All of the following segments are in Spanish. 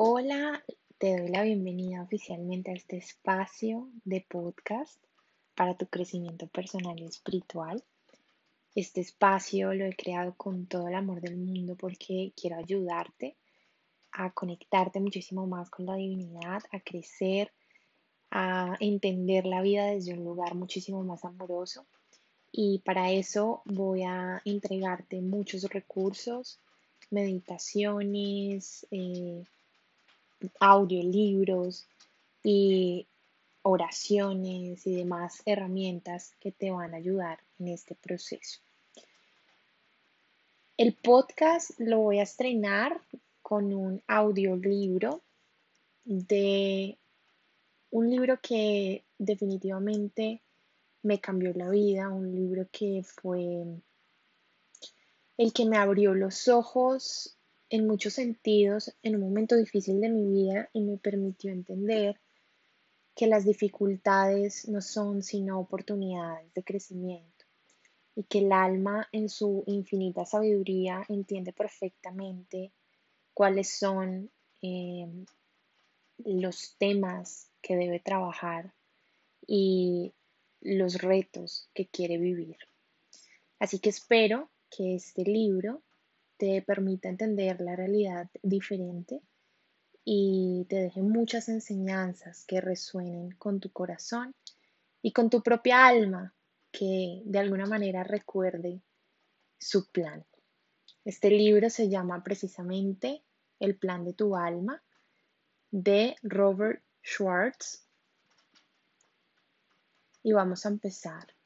Hola, te doy la bienvenida oficialmente a este espacio de podcast para tu crecimiento personal y espiritual. Este espacio lo he creado con todo el amor del mundo porque quiero ayudarte a conectarte muchísimo más con la divinidad, a crecer, a entender la vida desde un lugar muchísimo más amoroso. Y para eso voy a entregarte muchos recursos, meditaciones, eh, audiolibros y oraciones y demás herramientas que te van a ayudar en este proceso. El podcast lo voy a estrenar con un audiolibro de un libro que definitivamente me cambió la vida, un libro que fue el que me abrió los ojos en muchos sentidos en un momento difícil de mi vida y me permitió entender que las dificultades no son sino oportunidades de crecimiento y que el alma en su infinita sabiduría entiende perfectamente cuáles son eh, los temas que debe trabajar y los retos que quiere vivir. Así que espero que este libro te permita entender la realidad diferente y te deje muchas enseñanzas que resuenen con tu corazón y con tu propia alma, que de alguna manera recuerde su plan. Este libro se llama precisamente El plan de tu alma de Robert Schwartz. Y vamos a empezar.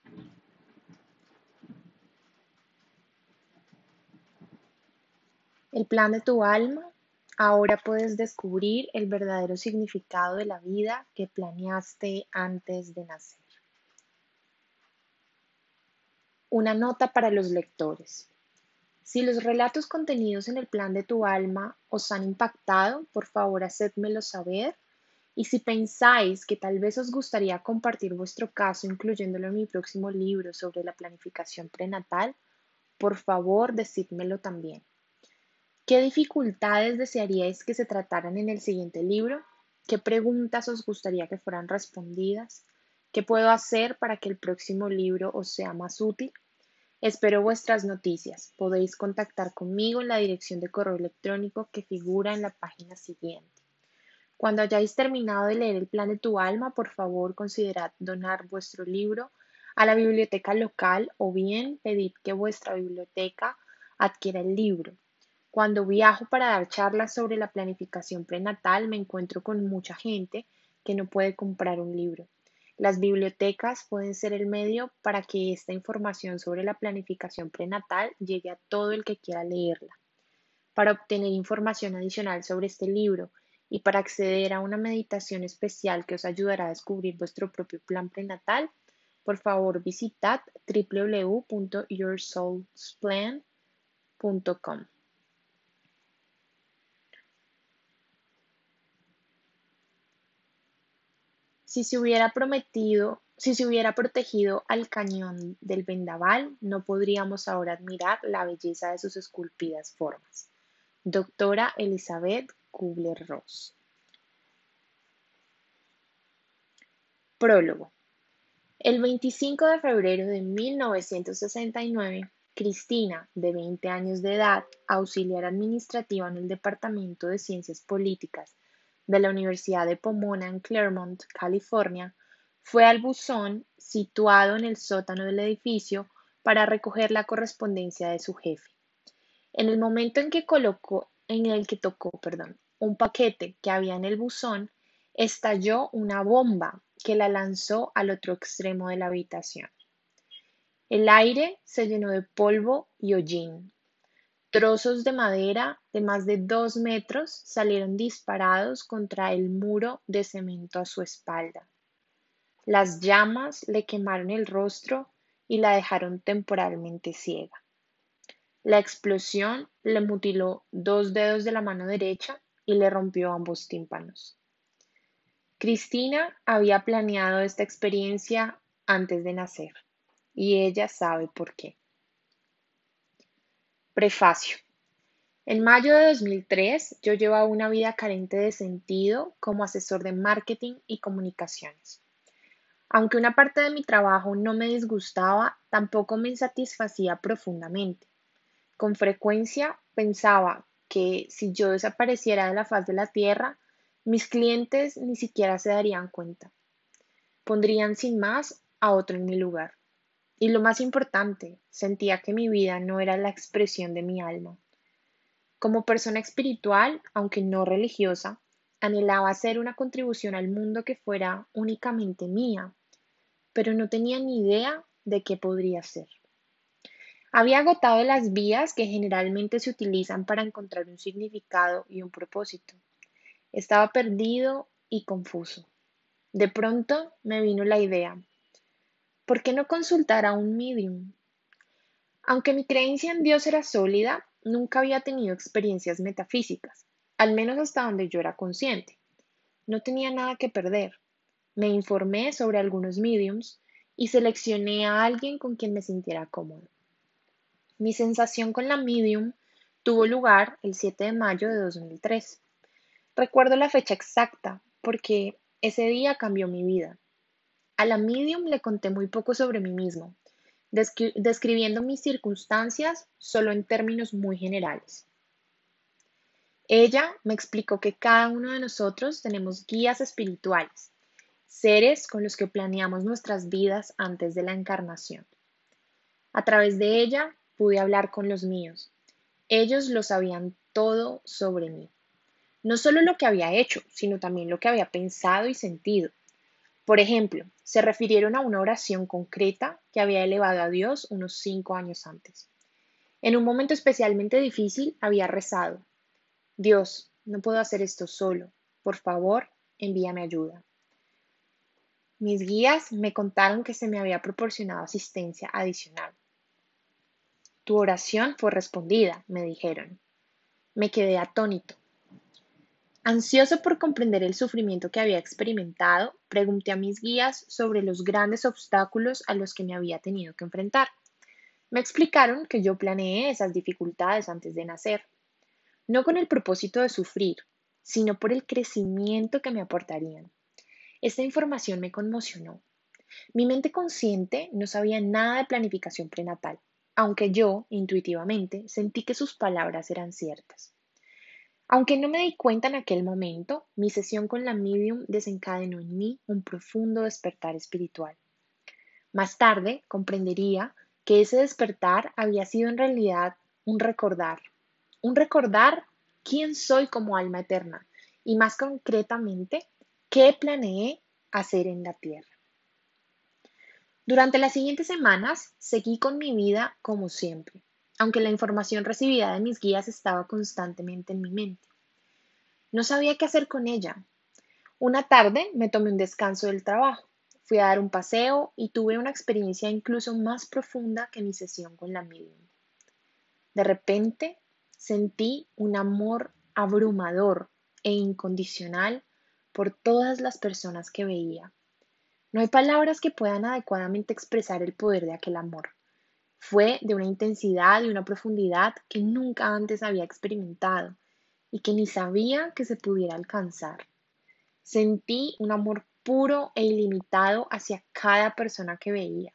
El plan de tu alma, ahora puedes descubrir el verdadero significado de la vida que planeaste antes de nacer. Una nota para los lectores. Si los relatos contenidos en el plan de tu alma os han impactado, por favor hacedmelo saber. Y si pensáis que tal vez os gustaría compartir vuestro caso incluyéndolo en mi próximo libro sobre la planificación prenatal, por favor decídmelo también. ¿Qué dificultades desearíais que se trataran en el siguiente libro? ¿Qué preguntas os gustaría que fueran respondidas? ¿Qué puedo hacer para que el próximo libro os sea más útil? Espero vuestras noticias. Podéis contactar conmigo en la dirección de correo electrónico que figura en la página siguiente. Cuando hayáis terminado de leer el plan de tu alma, por favor considerad donar vuestro libro a la biblioteca local o bien pedid que vuestra biblioteca adquiera el libro. Cuando viajo para dar charlas sobre la planificación prenatal, me encuentro con mucha gente que no puede comprar un libro. Las bibliotecas pueden ser el medio para que esta información sobre la planificación prenatal llegue a todo el que quiera leerla. Para obtener información adicional sobre este libro y para acceder a una meditación especial que os ayudará a descubrir vuestro propio plan prenatal, por favor visitad www.yoursoulsplan.com. Si se hubiera prometido, si se hubiera protegido al cañón del vendaval, no podríamos ahora admirar la belleza de sus esculpidas formas. Doctora Elizabeth Kubler-Ross. Prólogo. El 25 de febrero de 1969, Cristina, de 20 años de edad, auxiliar administrativa en el Departamento de Ciencias Políticas de la Universidad de Pomona en Claremont, California, fue al buzón situado en el sótano del edificio para recoger la correspondencia de su jefe. En el momento en que colocó, en el que tocó, perdón, un paquete que había en el buzón, estalló una bomba que la lanzó al otro extremo de la habitación. El aire se llenó de polvo y hollín. Trozos de madera de más de dos metros salieron disparados contra el muro de cemento a su espalda. Las llamas le quemaron el rostro y la dejaron temporalmente ciega. La explosión le mutiló dos dedos de la mano derecha y le rompió ambos tímpanos. Cristina había planeado esta experiencia antes de nacer y ella sabe por qué. Prefacio. En mayo de 2003, yo llevaba una vida carente de sentido como asesor de marketing y comunicaciones. Aunque una parte de mi trabajo no me disgustaba, tampoco me satisfacía profundamente. Con frecuencia pensaba que si yo desapareciera de la faz de la tierra, mis clientes ni siquiera se darían cuenta. Pondrían sin más a otro en mi lugar. Y lo más importante, sentía que mi vida no era la expresión de mi alma. Como persona espiritual, aunque no religiosa, anhelaba hacer una contribución al mundo que fuera únicamente mía, pero no tenía ni idea de qué podría ser. Había agotado las vías que generalmente se utilizan para encontrar un significado y un propósito. Estaba perdido y confuso. De pronto me vino la idea, ¿por qué no consultar a un medium? Aunque mi creencia en Dios era sólida, Nunca había tenido experiencias metafísicas, al menos hasta donde yo era consciente. No tenía nada que perder. Me informé sobre algunos mediums y seleccioné a alguien con quien me sintiera cómodo. Mi sensación con la medium tuvo lugar el 7 de mayo de 2003. Recuerdo la fecha exacta porque ese día cambió mi vida. A la medium le conté muy poco sobre mí mismo, describiendo mis circunstancias solo en términos muy generales. Ella me explicó que cada uno de nosotros tenemos guías espirituales, seres con los que planeamos nuestras vidas antes de la encarnación. A través de ella pude hablar con los míos. Ellos lo sabían todo sobre mí. No solo lo que había hecho, sino también lo que había pensado y sentido. Por ejemplo, se refirieron a una oración concreta que había elevado a Dios unos cinco años antes. En un momento especialmente difícil había rezado, Dios, no puedo hacer esto solo, por favor, envíame ayuda. Mis guías me contaron que se me había proporcionado asistencia adicional. Tu oración fue respondida, me dijeron. Me quedé atónito. Ansioso por comprender el sufrimiento que había experimentado, pregunté a mis guías sobre los grandes obstáculos a los que me había tenido que enfrentar. Me explicaron que yo planeé esas dificultades antes de nacer, no con el propósito de sufrir, sino por el crecimiento que me aportarían. Esta información me conmocionó. Mi mente consciente no sabía nada de planificación prenatal, aunque yo, intuitivamente, sentí que sus palabras eran ciertas. Aunque no me di cuenta en aquel momento, mi sesión con la medium desencadenó en mí un profundo despertar espiritual. Más tarde comprendería que ese despertar había sido en realidad un recordar, un recordar quién soy como alma eterna y más concretamente qué planeé hacer en la tierra. Durante las siguientes semanas seguí con mi vida como siempre, aunque la información recibida de mis guías estaba constantemente en mi mente. No sabía qué hacer con ella. Una tarde me tomé un descanso del trabajo, fui a dar un paseo y tuve una experiencia incluso más profunda que mi sesión con la medium. De repente sentí un amor abrumador e incondicional por todas las personas que veía. No hay palabras que puedan adecuadamente expresar el poder de aquel amor. Fue de una intensidad y una profundidad que nunca antes había experimentado y que ni sabía que se pudiera alcanzar. Sentí un amor puro e ilimitado hacia cada persona que veía.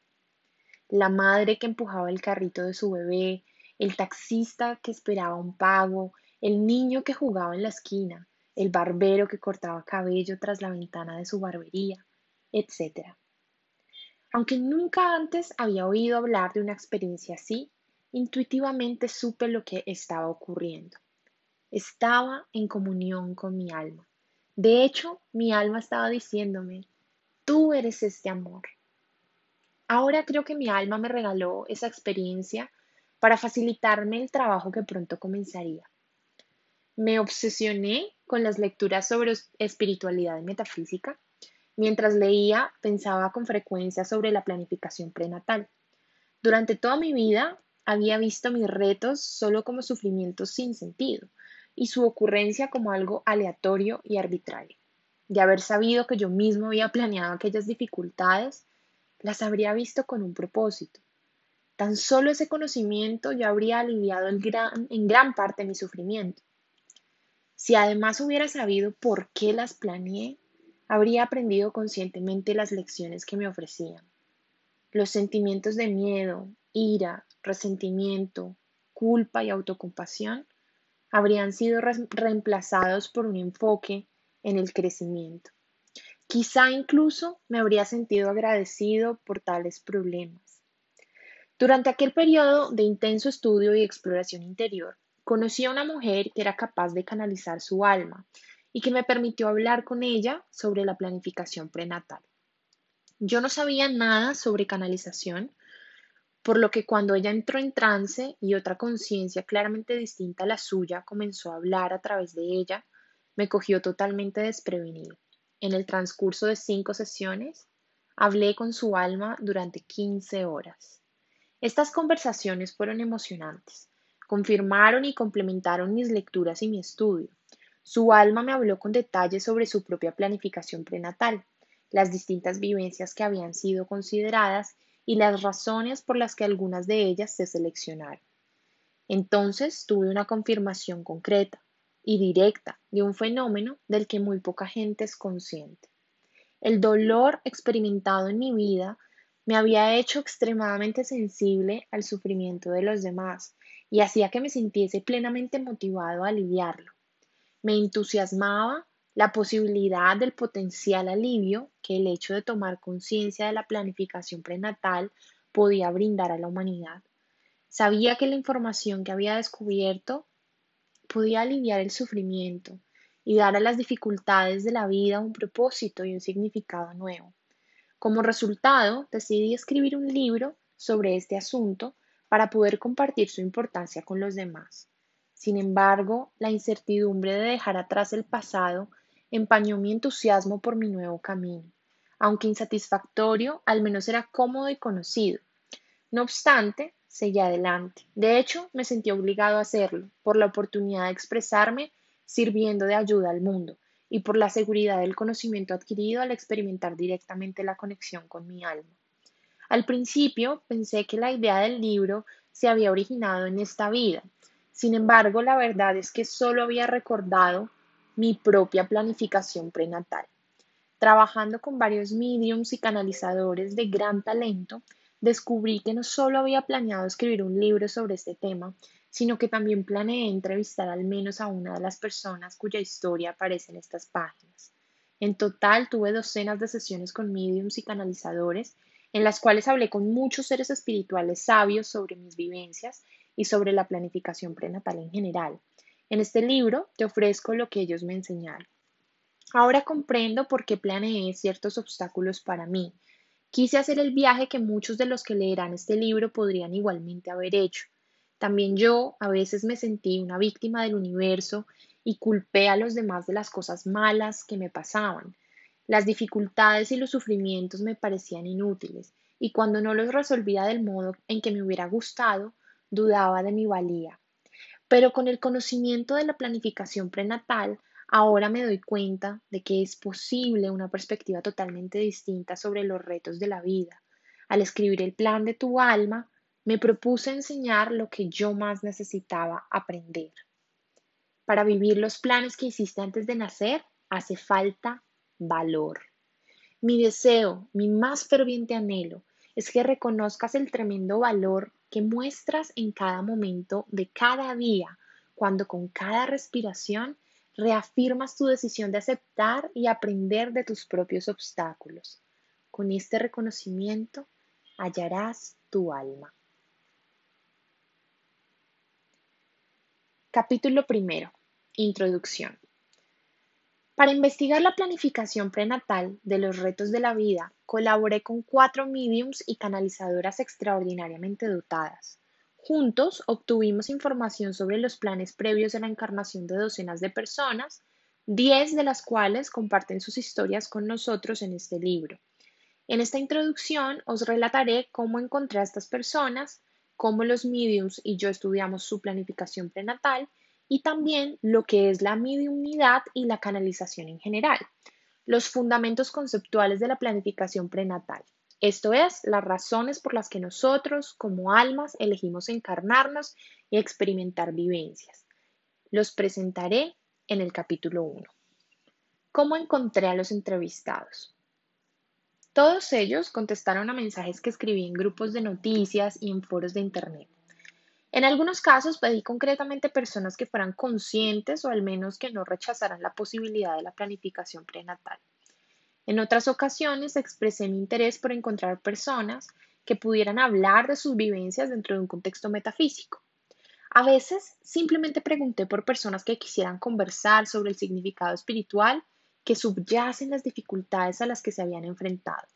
La madre que empujaba el carrito de su bebé, el taxista que esperaba un pago, el niño que jugaba en la esquina, el barbero que cortaba cabello tras la ventana de su barbería, etc. Aunque nunca antes había oído hablar de una experiencia así, intuitivamente supe lo que estaba ocurriendo. Estaba en comunión con mi alma. De hecho, mi alma estaba diciéndome, tú eres este amor. Ahora creo que mi alma me regaló esa experiencia para facilitarme el trabajo que pronto comenzaría. Me obsesioné con las lecturas sobre espiritualidad y metafísica Mientras leía, pensaba con frecuencia sobre la planificación prenatal. Durante toda mi vida había visto mis retos solo como sufrimientos sin sentido y su ocurrencia como algo aleatorio y arbitrario. De haber sabido que yo mismo había planeado aquellas dificultades, las habría visto con un propósito. Tan solo ese conocimiento ya habría aliviado en gran parte mi sufrimiento. Si además hubiera sabido por qué las planeé, habría aprendido conscientemente las lecciones que me ofrecían. Los sentimientos de miedo, ira, resentimiento, culpa y autocompasión habrían sido reemplazados por un enfoque en el crecimiento. Quizá incluso me habría sentido agradecido por tales problemas. Durante aquel periodo de intenso estudio y exploración interior, conocí a una mujer que era capaz de canalizar su alma y que me permitió hablar con ella sobre la planificación prenatal. Yo no sabía nada sobre canalización, por lo que cuando ella entró en trance y otra conciencia claramente distinta a la suya comenzó a hablar a través de ella, me cogió totalmente desprevenido. En el transcurso de cinco sesiones, hablé con su alma durante 15 horas. Estas conversaciones fueron emocionantes, confirmaron y complementaron mis lecturas y mi estudio. Su alma me habló con detalles sobre su propia planificación prenatal, las distintas vivencias que habían sido consideradas y las razones por las que algunas de ellas se seleccionaron. Entonces tuve una confirmación concreta y directa de un fenómeno del que muy poca gente es consciente. El dolor experimentado en mi vida me había hecho extremadamente sensible al sufrimiento de los demás y hacía que me sintiese plenamente motivado a aliviarlo. Me entusiasmaba la posibilidad del potencial alivio que el hecho de tomar conciencia de la planificación prenatal podía brindar a la humanidad. Sabía que la información que había descubierto podía aliviar el sufrimiento y dar a las dificultades de la vida un propósito y un significado nuevo. Como resultado, decidí escribir un libro sobre este asunto para poder compartir su importancia con los demás. Sin embargo, la incertidumbre de dejar atrás el pasado empañó mi entusiasmo por mi nuevo camino. Aunque insatisfactorio, al menos era cómodo y conocido. No obstante, seguí adelante. De hecho, me sentí obligado a hacerlo, por la oportunidad de expresarme sirviendo de ayuda al mundo y por la seguridad del conocimiento adquirido al experimentar directamente la conexión con mi alma. Al principio pensé que la idea del libro se había originado en esta vida. Sin embargo, la verdad es que solo había recordado mi propia planificación prenatal. Trabajando con varios mediums y canalizadores de gran talento, descubrí que no solo había planeado escribir un libro sobre este tema, sino que también planeé entrevistar al menos a una de las personas cuya historia aparece en estas páginas. En total tuve docenas de sesiones con mediums y canalizadores, en las cuales hablé con muchos seres espirituales sabios sobre mis vivencias y sobre la planificación prenatal en general. En este libro te ofrezco lo que ellos me enseñaron. Ahora comprendo por qué planeé ciertos obstáculos para mí. Quise hacer el viaje que muchos de los que leerán este libro podrían igualmente haber hecho. También yo a veces me sentí una víctima del universo y culpé a los demás de las cosas malas que me pasaban. Las dificultades y los sufrimientos me parecían inútiles, y cuando no los resolvía del modo en que me hubiera gustado, dudaba de mi valía. Pero con el conocimiento de la planificación prenatal, ahora me doy cuenta de que es posible una perspectiva totalmente distinta sobre los retos de la vida. Al escribir el plan de tu alma, me propuse enseñar lo que yo más necesitaba aprender. Para vivir los planes que hiciste antes de nacer, hace falta valor. Mi deseo, mi más ferviente anhelo, es que reconozcas el tremendo valor que muestras en cada momento de cada día, cuando con cada respiración reafirmas tu decisión de aceptar y aprender de tus propios obstáculos. Con este reconocimiento hallarás tu alma. Capítulo primero. Introducción. Para investigar la planificación prenatal de los retos de la vida, colaboré con cuatro mediums y canalizadoras extraordinariamente dotadas. Juntos obtuvimos información sobre los planes previos a la encarnación de docenas de personas, diez de las cuales comparten sus historias con nosotros en este libro. En esta introducción os relataré cómo encontré a estas personas, cómo los mediums y yo estudiamos su planificación prenatal y también lo que es la mediunidad y la canalización en general, los fundamentos conceptuales de la planificación prenatal. esto es, las razones por las que nosotros, como almas, elegimos encarnarnos y experimentar vivencias. Los presentaré en el capítulo 1. ¿Cómo encontré a los entrevistados? Todos ellos contestaron a mensajes que escribí en grupos de noticias y en foros de Internet. En algunos casos pedí concretamente personas que fueran conscientes o al menos que no rechazaran la posibilidad de la planificación prenatal. En otras ocasiones expresé mi interés por encontrar personas que pudieran hablar de sus vivencias dentro de un contexto metafísico. A veces simplemente pregunté por personas que quisieran conversar sobre el significado espiritual que subyacen las dificultades a las que se habían enfrentado.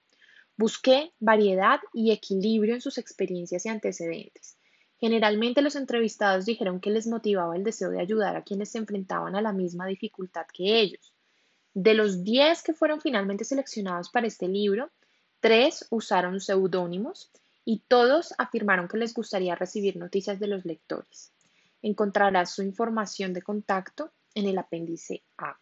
Busqué variedad y equilibrio en sus experiencias y antecedentes. Generalmente los entrevistados dijeron que les motivaba el deseo de ayudar a quienes se enfrentaban a la misma dificultad que ellos. De los 10 que fueron finalmente seleccionados para este libro, tres usaron seudónimos y todos afirmaron que les gustaría recibir noticias de los lectores. Encontrarás su información de contacto en el apéndice A.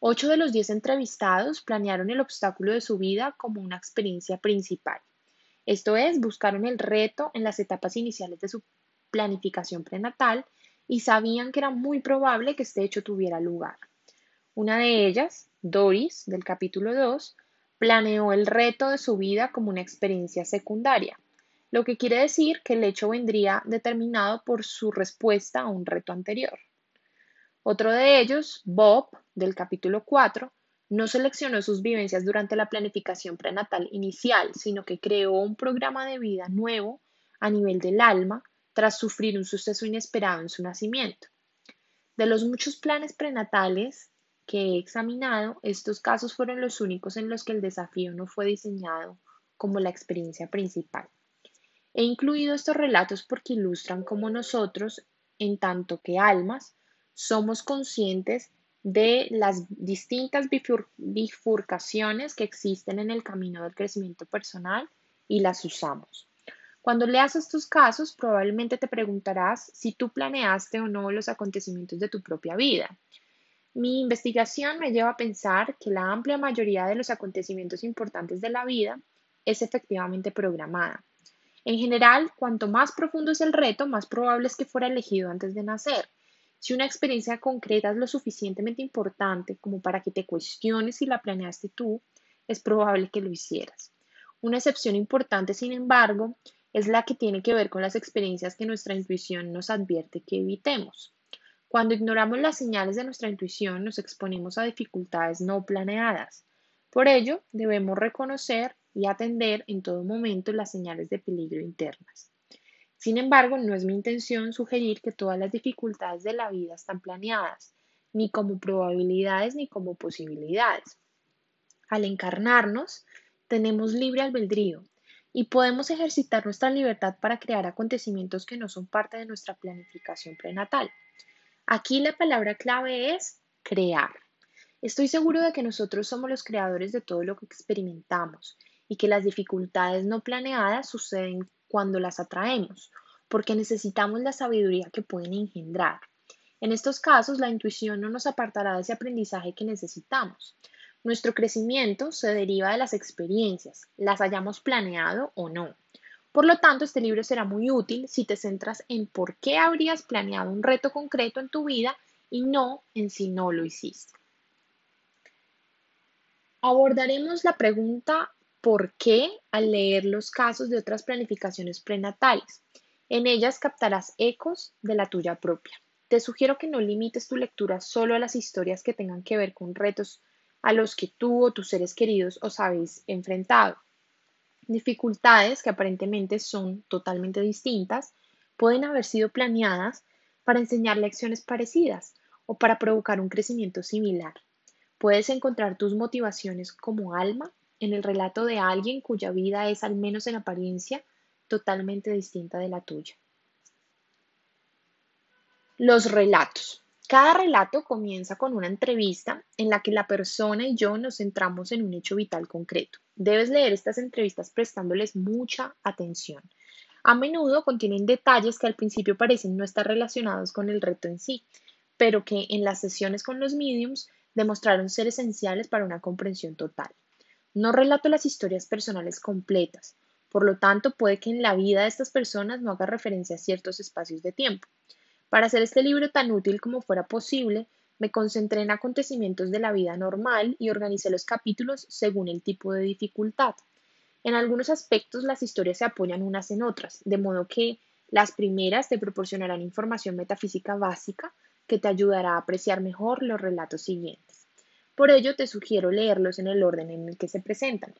Ocho de los diez entrevistados planearon el obstáculo de su vida como una experiencia principal. Esto es, buscaron el reto en las etapas iniciales de su planificación prenatal y sabían que era muy probable que este hecho tuviera lugar. Una de ellas, Doris, del capítulo 2, planeó el reto de su vida como una experiencia secundaria, lo que quiere decir que el hecho vendría determinado por su respuesta a un reto anterior. Otro de ellos, Bob, del capítulo 4, no seleccionó sus vivencias durante la planificación prenatal inicial, sino que creó un programa de vida nuevo a nivel del alma tras sufrir un suceso inesperado en su nacimiento. De los muchos planes prenatales que he examinado, estos casos fueron los únicos en los que el desafío no fue diseñado como la experiencia principal. He incluido estos relatos porque ilustran cómo nosotros, en tanto que almas, somos conscientes de las distintas bifurcaciones que existen en el camino del crecimiento personal y las usamos. Cuando leas estos casos, probablemente te preguntarás si tú planeaste o no los acontecimientos de tu propia vida. Mi investigación me lleva a pensar que la amplia mayoría de los acontecimientos importantes de la vida es efectivamente programada. En general, cuanto más profundo es el reto, más probable es que fuera elegido antes de nacer. Si una experiencia concreta es lo suficientemente importante como para que te cuestiones si la planeaste tú, es probable que lo hicieras. Una excepción importante, sin embargo, es la que tiene que ver con las experiencias que nuestra intuición nos advierte que evitemos. Cuando ignoramos las señales de nuestra intuición, nos exponemos a dificultades no planeadas. Por ello, debemos reconocer y atender en todo momento las señales de peligro internas. Sin embargo, no es mi intención sugerir que todas las dificultades de la vida están planeadas, ni como probabilidades ni como posibilidades. Al encarnarnos, tenemos libre albedrío y podemos ejercitar nuestra libertad para crear acontecimientos que no son parte de nuestra planificación prenatal. Aquí la palabra clave es crear. Estoy seguro de que nosotros somos los creadores de todo lo que experimentamos y que las dificultades no planeadas suceden cuando las atraemos, porque necesitamos la sabiduría que pueden engendrar. En estos casos, la intuición no nos apartará de ese aprendizaje que necesitamos. Nuestro crecimiento se deriva de las experiencias, las hayamos planeado o no. Por lo tanto, este libro será muy útil si te centras en por qué habrías planeado un reto concreto en tu vida y no en si no lo hiciste. Abordaremos la pregunta ¿Por qué? al leer los casos de otras planificaciones prenatales. En ellas captarás ecos de la tuya propia. Te sugiero que no limites tu lectura solo a las historias que tengan que ver con retos a los que tú o tus seres queridos os habéis enfrentado. Dificultades que aparentemente son totalmente distintas pueden haber sido planeadas para enseñar lecciones parecidas o para provocar un crecimiento similar. Puedes encontrar tus motivaciones como alma en el relato de alguien cuya vida es, al menos en apariencia, totalmente distinta de la tuya. Los relatos. Cada relato comienza con una entrevista en la que la persona y yo nos centramos en un hecho vital concreto. Debes leer estas entrevistas prestándoles mucha atención. A menudo contienen detalles que al principio parecen no estar relacionados con el reto en sí, pero que en las sesiones con los mediums demostraron ser esenciales para una comprensión total. No relato las historias personales completas, por lo tanto puede que en la vida de estas personas no haga referencia a ciertos espacios de tiempo. Para hacer este libro tan útil como fuera posible, me concentré en acontecimientos de la vida normal y organicé los capítulos según el tipo de dificultad. En algunos aspectos las historias se apoyan unas en otras, de modo que las primeras te proporcionarán información metafísica básica que te ayudará a apreciar mejor los relatos siguientes. Por ello te sugiero leerlos en el orden en el que se presentan.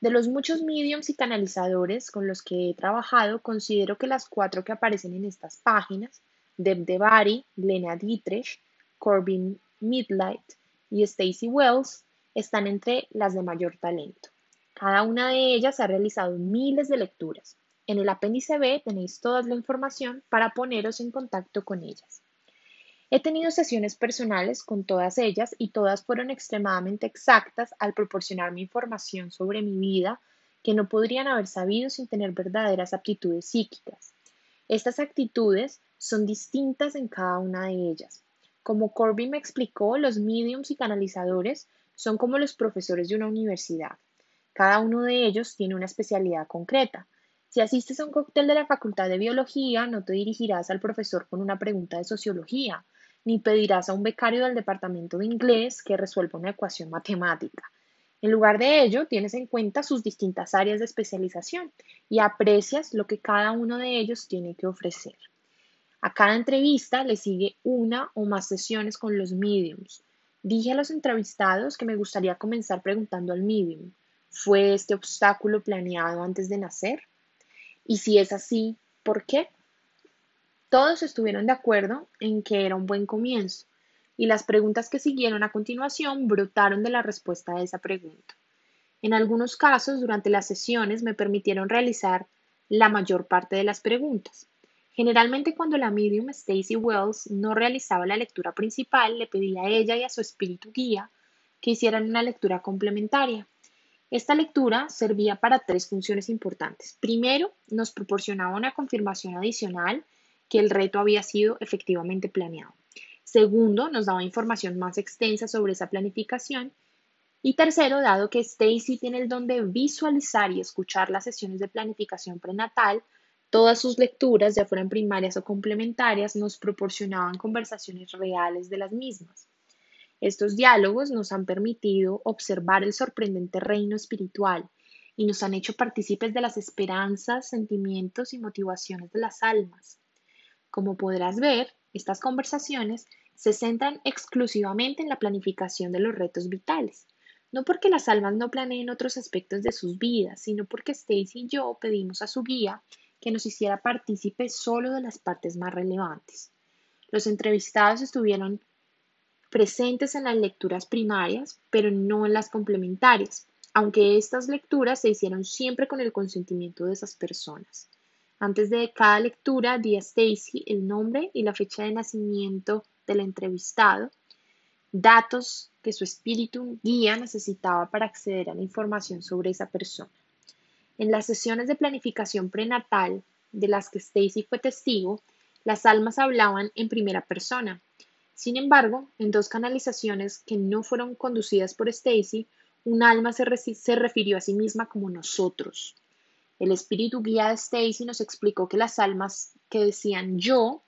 De los muchos mediums y canalizadores con los que he trabajado, considero que las cuatro que aparecen en estas páginas, Deb DeBari, Lena Dietrich, Corbin Midlight y Stacy Wells, están entre las de mayor talento. Cada una de ellas ha realizado miles de lecturas. En el apéndice B tenéis toda la información para poneros en contacto con ellas. He tenido sesiones personales con todas ellas y todas fueron extremadamente exactas al proporcionarme información sobre mi vida que no podrían haber sabido sin tener verdaderas aptitudes psíquicas. Estas actitudes son distintas en cada una de ellas. Como Corby me explicó, los mediums y canalizadores son como los profesores de una universidad. Cada uno de ellos tiene una especialidad concreta. Si asistes a un cóctel de la Facultad de Biología, no te dirigirás al profesor con una pregunta de sociología, ni pedirás a un becario del departamento de inglés que resuelva una ecuación matemática. En lugar de ello, tienes en cuenta sus distintas áreas de especialización y aprecias lo que cada uno de ellos tiene que ofrecer. A cada entrevista le sigue una o más sesiones con los mediums. Dije a los entrevistados que me gustaría comenzar preguntando al medium, ¿fue este obstáculo planeado antes de nacer? Y si es así, ¿por qué? Todos estuvieron de acuerdo en que era un buen comienzo, y las preguntas que siguieron a continuación brotaron de la respuesta a esa pregunta. En algunos casos, durante las sesiones me permitieron realizar la mayor parte de las preguntas. Generalmente cuando la medium Stacy Wells no realizaba la lectura principal, le pedía a ella y a su espíritu guía que hicieran una lectura complementaria. Esta lectura servía para tres funciones importantes. Primero, nos proporcionaba una confirmación adicional que el reto había sido efectivamente planeado. Segundo, nos daba información más extensa sobre esa planificación. Y tercero, dado que Stacy tiene el don de visualizar y escuchar las sesiones de planificación prenatal, todas sus lecturas, ya fueran primarias o complementarias, nos proporcionaban conversaciones reales de las mismas. Estos diálogos nos han permitido observar el sorprendente reino espiritual y nos han hecho partícipes de las esperanzas, sentimientos y motivaciones de las almas. Como podrás ver, estas conversaciones se centran exclusivamente en la planificación de los retos vitales, no porque las almas no planeen otros aspectos de sus vidas, sino porque Stacy y yo pedimos a su guía que nos hiciera partícipe solo de las partes más relevantes. Los entrevistados estuvieron presentes en las lecturas primarias, pero no en las complementarias, aunque estas lecturas se hicieron siempre con el consentimiento de esas personas. Antes de cada lectura di a Stacy el nombre y la fecha de nacimiento del entrevistado, datos que su espíritu guía necesitaba para acceder a la información sobre esa persona. En las sesiones de planificación prenatal de las que Stacy fue testigo, las almas hablaban en primera persona. Sin embargo, en dos canalizaciones que no fueron conducidas por Stacy, un alma se, se refirió a sí misma como nosotros. El espíritu guía de Stacy nos explicó que las almas que decían yo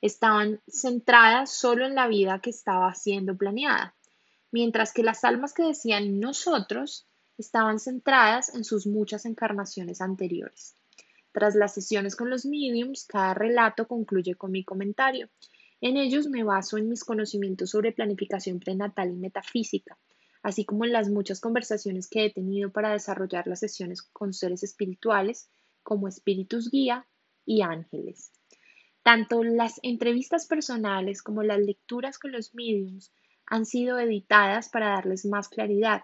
estaban centradas solo en la vida que estaba siendo planeada, mientras que las almas que decían nosotros estaban centradas en sus muchas encarnaciones anteriores. Tras las sesiones con los mediums, cada relato concluye con mi comentario. En ellos me baso en mis conocimientos sobre planificación prenatal y metafísica, así como en las muchas conversaciones que he tenido para desarrollar las sesiones con seres espirituales como espíritus guía y ángeles. Tanto las entrevistas personales como las lecturas con los mediums han sido editadas para darles más claridad.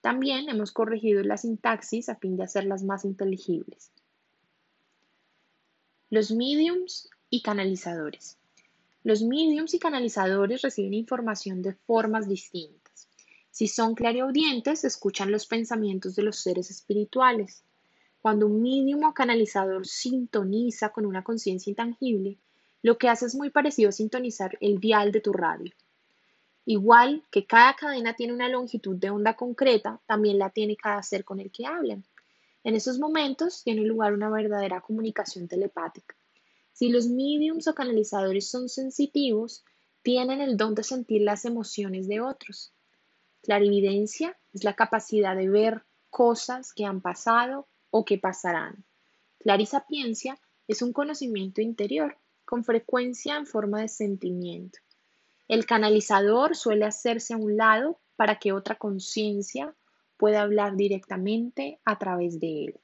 También hemos corregido la sintaxis a fin de hacerlas más inteligibles. Los mediums y canalizadores. Los mediums y canalizadores reciben información de formas distintas. Si son clariaudientes, escuchan los pensamientos de los seres espirituales. Cuando un mínimo canalizador sintoniza con una conciencia intangible, lo que hace es muy parecido a sintonizar el vial de tu radio. Igual que cada cadena tiene una longitud de onda concreta, también la tiene cada ser con el que hablan. En esos momentos tiene lugar una verdadera comunicación telepática. Si los mediums o canalizadores son sensitivos, tienen el don de sentir las emociones de otros. Clarividencia es la capacidad de ver cosas que han pasado o que pasarán. Clarisapiencia es un conocimiento interior, con frecuencia en forma de sentimiento. El canalizador suele hacerse a un lado para que otra conciencia pueda hablar directamente a través de él.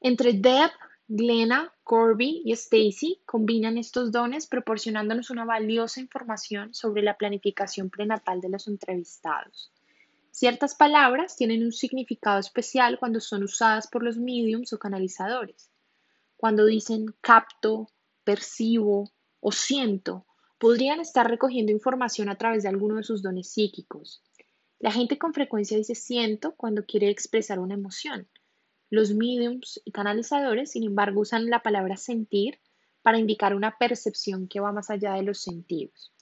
Entre Deb, Glenna, Corby y Stacy combinan estos dones proporcionándonos una valiosa información sobre la planificación prenatal de los entrevistados. Ciertas palabras tienen un significado especial cuando son usadas por los mediums o canalizadores. Cuando dicen capto, percibo o siento podrían estar recogiendo información a través de alguno de sus dones psíquicos. La gente con frecuencia dice siento cuando quiere expresar una emoción. Los mediums y canalizadores, sin embargo, usan la palabra sentir para indicar una percepción que va más allá de los sentidos.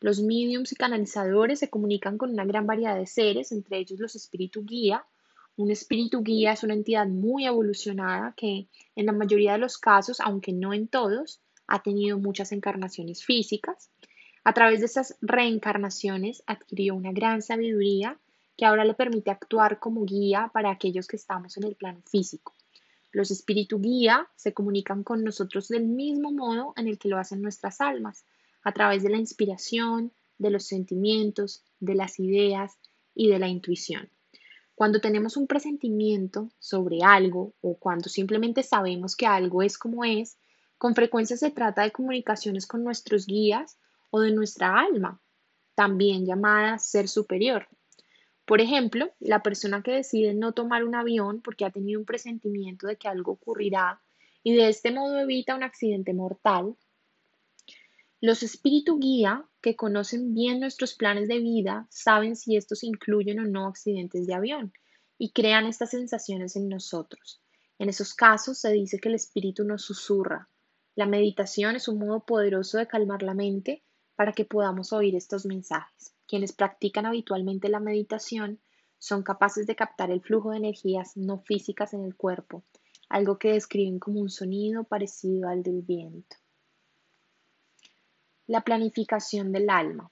Los mediums y canalizadores se comunican con una gran variedad de seres, entre ellos los espíritu guía. Un espíritu guía es una entidad muy evolucionada que en la mayoría de los casos, aunque no en todos, ha tenido muchas encarnaciones físicas. A través de esas reencarnaciones adquirió una gran sabiduría que ahora le permite actuar como guía para aquellos que estamos en el plano físico. Los espíritu guía se comunican con nosotros del mismo modo en el que lo hacen nuestras almas, a través de la inspiración, de los sentimientos, de las ideas y de la intuición. Cuando tenemos un presentimiento sobre algo o cuando simplemente sabemos que algo es como es, con frecuencia se trata de comunicaciones con nuestros guías o de nuestra alma, también llamada ser superior. Por ejemplo, la persona que decide no tomar un avión porque ha tenido un presentimiento de que algo ocurrirá y de este modo evita un accidente mortal. Los espíritu guía, que conocen bien nuestros planes de vida, saben si estos incluyen o no accidentes de avión y crean estas sensaciones en nosotros. En esos casos se dice que el espíritu nos susurra, la meditación es un modo poderoso de calmar la mente para que podamos oír estos mensajes. Quienes practican habitualmente la meditación son capaces de captar el flujo de energías no físicas en el cuerpo, algo que describen como un sonido parecido al del viento. La planificación del alma.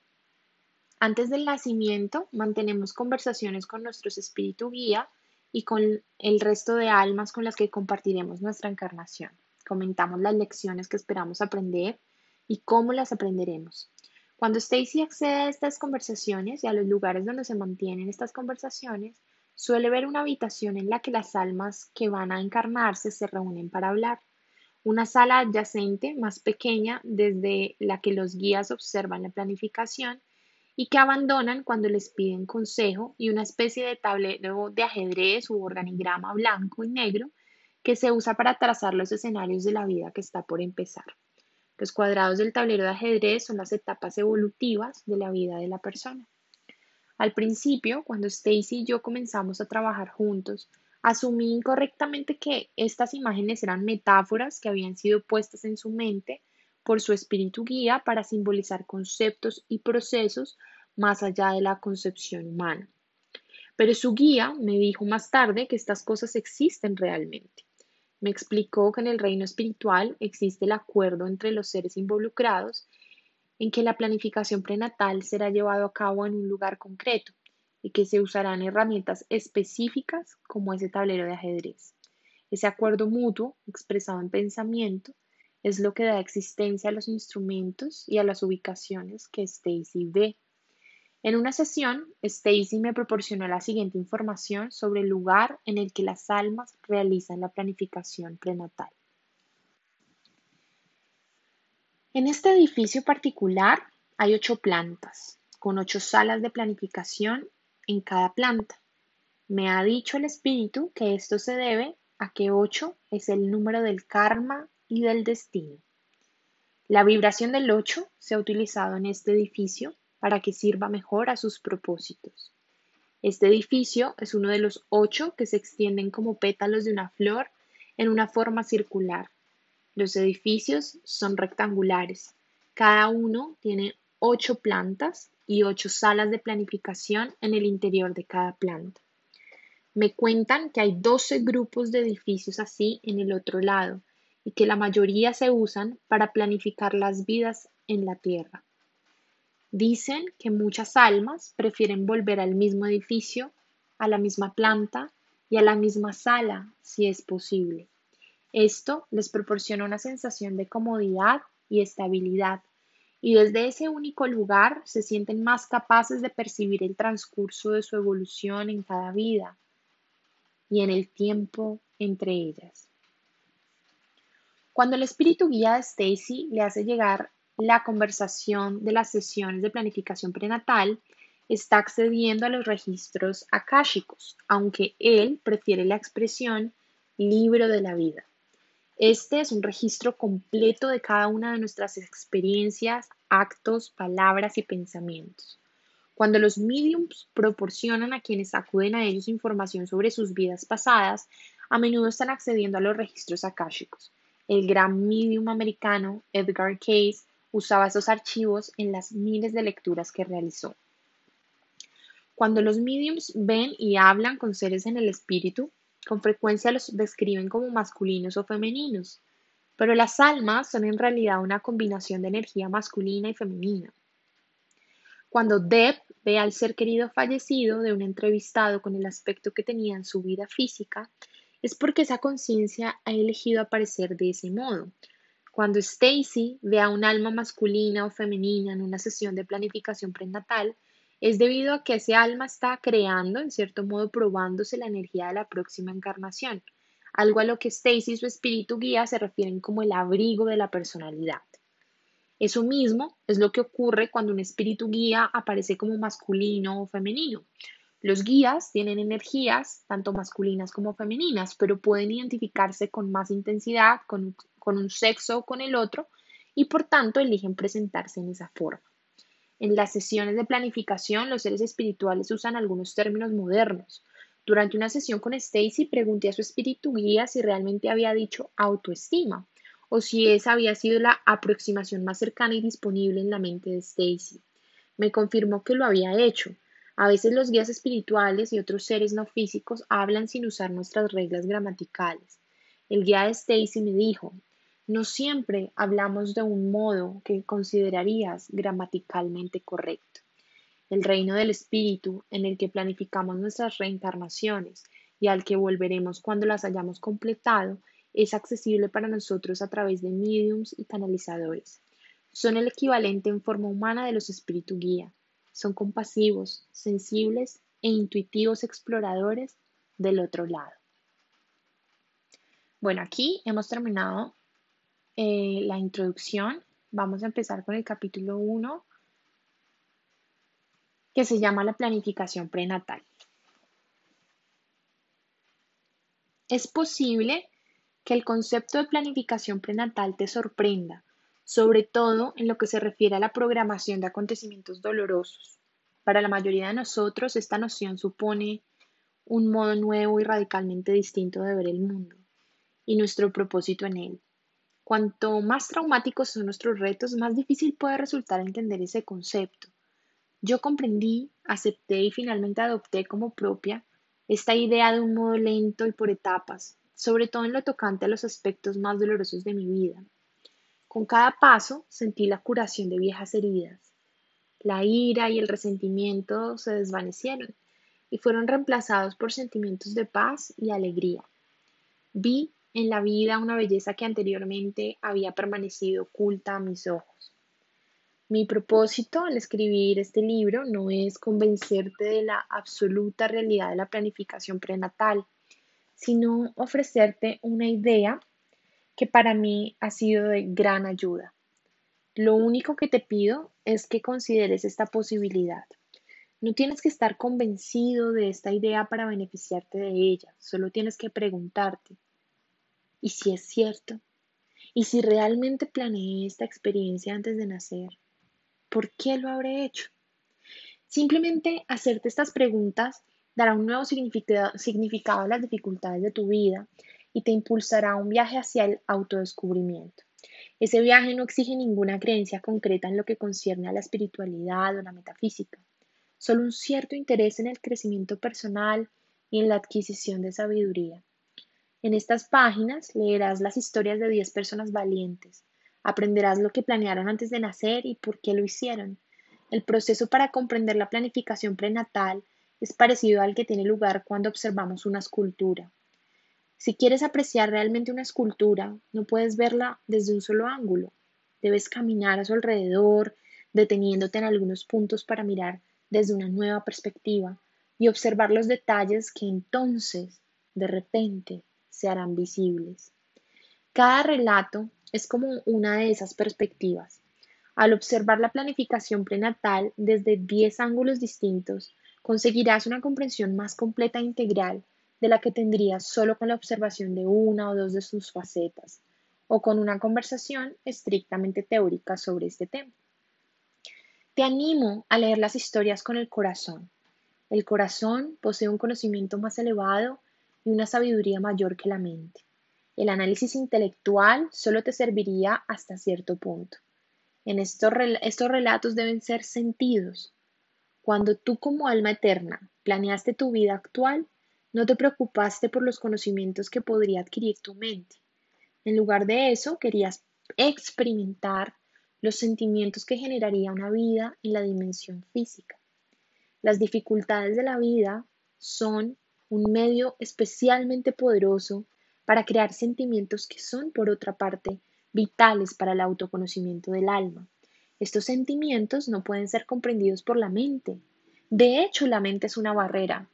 Antes del nacimiento mantenemos conversaciones con nuestros espíritu guía y con el resto de almas con las que compartiremos nuestra encarnación comentamos las lecciones que esperamos aprender y cómo las aprenderemos. Cuando Stacy accede a estas conversaciones y a los lugares donde se mantienen estas conversaciones, suele ver una habitación en la que las almas que van a encarnarse se reúnen para hablar. Una sala adyacente, más pequeña, desde la que los guías observan la planificación y que abandonan cuando les piden consejo y una especie de tablero de ajedrez u organigrama blanco y negro que se usa para trazar los escenarios de la vida que está por empezar. Los cuadrados del tablero de ajedrez son las etapas evolutivas de la vida de la persona. Al principio, cuando Stacy y yo comenzamos a trabajar juntos, asumí incorrectamente que estas imágenes eran metáforas que habían sido puestas en su mente por su espíritu guía para simbolizar conceptos y procesos más allá de la concepción humana. Pero su guía me dijo más tarde que estas cosas existen realmente. Me explicó que en el reino espiritual existe el acuerdo entre los seres involucrados en que la planificación prenatal será llevado a cabo en un lugar concreto y que se usarán herramientas específicas como ese tablero de ajedrez. Ese acuerdo mutuo, expresado en pensamiento, es lo que da existencia a los instrumentos y a las ubicaciones que Stacy ve. En una sesión, Stacy me proporcionó la siguiente información sobre el lugar en el que las almas realizan la planificación prenatal. En este edificio particular hay ocho plantas, con ocho salas de planificación en cada planta. Me ha dicho el espíritu que esto se debe a que ocho es el número del karma y del destino. La vibración del ocho se ha utilizado en este edificio para que sirva mejor a sus propósitos. Este edificio es uno de los ocho que se extienden como pétalos de una flor en una forma circular. Los edificios son rectangulares, Cada uno tiene ocho plantas y ocho salas de planificación en el interior de cada planta. Me cuentan que hay 12 grupos de edificios así en el otro lado y que la mayoría se usan para planificar las vidas en la Tierra. Dicen que muchas almas prefieren volver al mismo edificio, a la misma planta y a la misma sala si es posible. Esto les proporciona una sensación de comodidad y estabilidad y desde ese único lugar se sienten más capaces de percibir el transcurso de su evolución en cada vida y en el tiempo entre ellas. Cuando el espíritu guía de Stacy le hace llegar la conversación de las sesiones de planificación prenatal, está accediendo a los registros akáshicos, aunque él prefiere la expresión libro de la vida. Este es un registro completo de cada una de nuestras experiencias, actos, palabras y pensamientos. Cuando los mediums proporcionan a quienes acuden a ellos información sobre sus vidas pasadas, a menudo están accediendo a los registros akáshicos. El gran medium americano Edgar Case usaba esos archivos en las miles de lecturas que realizó. Cuando los mediums ven y hablan con seres en el espíritu, con frecuencia los describen como masculinos o femeninos, pero las almas son en realidad una combinación de energía masculina y femenina. Cuando Deb ve al ser querido fallecido de un entrevistado con el aspecto que tenía en su vida física, es porque esa conciencia ha elegido aparecer de ese modo. Cuando Stacy ve a un alma masculina o femenina en una sesión de planificación prenatal, es debido a que ese alma está creando, en cierto modo, probándose la energía de la próxima encarnación, algo a lo que Stacy y su espíritu guía se refieren como el abrigo de la personalidad. Eso mismo es lo que ocurre cuando un espíritu guía aparece como masculino o femenino. Los guías tienen energías tanto masculinas como femeninas, pero pueden identificarse con más intensidad con, un sexo o con el otro y por tanto eligen presentarse en esa forma. En las sesiones de planificación, los seres espirituales usan algunos términos modernos. Durante una sesión con Stacy, pregunté a su espíritu guía si realmente había dicho autoestima o si esa había sido la aproximación más cercana y disponible en la mente de Stacy. Me confirmó que lo había hecho. A veces los guías espirituales y otros seres no físicos hablan sin usar nuestras reglas gramaticales. El guía de Stacy me dijo, no siempre hablamos de un modo que considerarías gramaticalmente correcto. El reino del espíritu en el que planificamos nuestras reencarnaciones y al que volveremos cuando las hayamos completado es accesible para nosotros a través de mediums y canalizadores. Son el equivalente en forma humana de los espíritus guía. Son compasivos, sensibles e intuitivos exploradores del otro lado. Bueno, aquí hemos terminado eh, la introducción. Vamos a empezar con el capítulo 1 que se llama la planificación prenatal. Es posible que el concepto de planificación prenatal te sorprenda, sobre todo en lo que se refiere a la programación de acontecimientos dolorosos. Para la mayoría de nosotros, esta noción supone un modo nuevo y radicalmente distinto de ver el mundo y nuestro propósito en él. Cuanto más traumáticos son nuestros retos, más difícil puede resultar entender ese concepto. Yo comprendí, acepté y finalmente adopté como propia esta idea de un modo lento y por etapas, sobre todo en lo tocante a los aspectos más dolorosos de mi vida. Con cada paso sentí la curación de viejas heridas. La ira y el resentimiento se desvanecieron y fueron reemplazados por sentimientos de paz y alegría. Vi en la vida una belleza que anteriormente había permanecido oculta a mis ojos. Mi propósito al escribir este libro no es convencerte de la absoluta realidad de la planificación prenatal, sino ofrecerte una idea que para mí ha sido de gran ayuda. Lo único que te pido es que consideres esta posibilidad. No tienes que estar convencido de esta idea para beneficiarte de ella, solo tienes que preguntarte, ¿y si es cierto? ¿Y si realmente planeé esta experiencia antes de nacer? ¿Por qué lo habré hecho? Simplemente hacerte estas preguntas dará un nuevo significado, a las dificultades de tu vida y te impulsará un viaje hacia el autodescubrimiento. Ese viaje no exige ninguna creencia concreta en lo que concierne a la espiritualidad o la metafísica, solo un cierto interés en el crecimiento personal y en la adquisición de sabiduría. En estas páginas leerás las historias de 10 personas valientes, aprenderás lo que planearon antes de nacer y por qué lo hicieron. El proceso para comprender la planificación prenatal es parecido al que tiene lugar cuando observamos una escultura. Si quieres apreciar realmente una escultura, no puedes verla desde un solo ángulo. Debes caminar a su alrededor, deteniéndote en algunos puntos para mirar desde una nueva perspectiva y observar los detalles que entonces, de repente, se harán visibles. Cada relato es como una de esas perspectivas. Al observar la planificación prenatal desde 10 ángulos distintos, conseguirás una comprensión más completa e integral de la que tendrías solo con la observación de una o dos de sus facetas, o con una conversación estrictamente teórica sobre este tema. Te animo a leer las historias con el corazón. El corazón posee un conocimiento más elevado y una sabiduría mayor que la mente. El análisis intelectual solo te serviría hasta cierto punto. En estos, estos relatos deben ser sentidos. Cuando tú como alma eterna planeaste tu vida actual, no te preocupaste por los conocimientos que podría adquirir tu mente. En lugar de eso, querías experimentar los sentimientos que generaría una vida en la dimensión física. Las dificultades de la vida son un medio especialmente poderoso para crear sentimientos que son, por otra parte, vitales para el autoconocimiento del alma. Estos sentimientos no pueden ser comprendidos por la mente. De hecho, la mente es una barrera,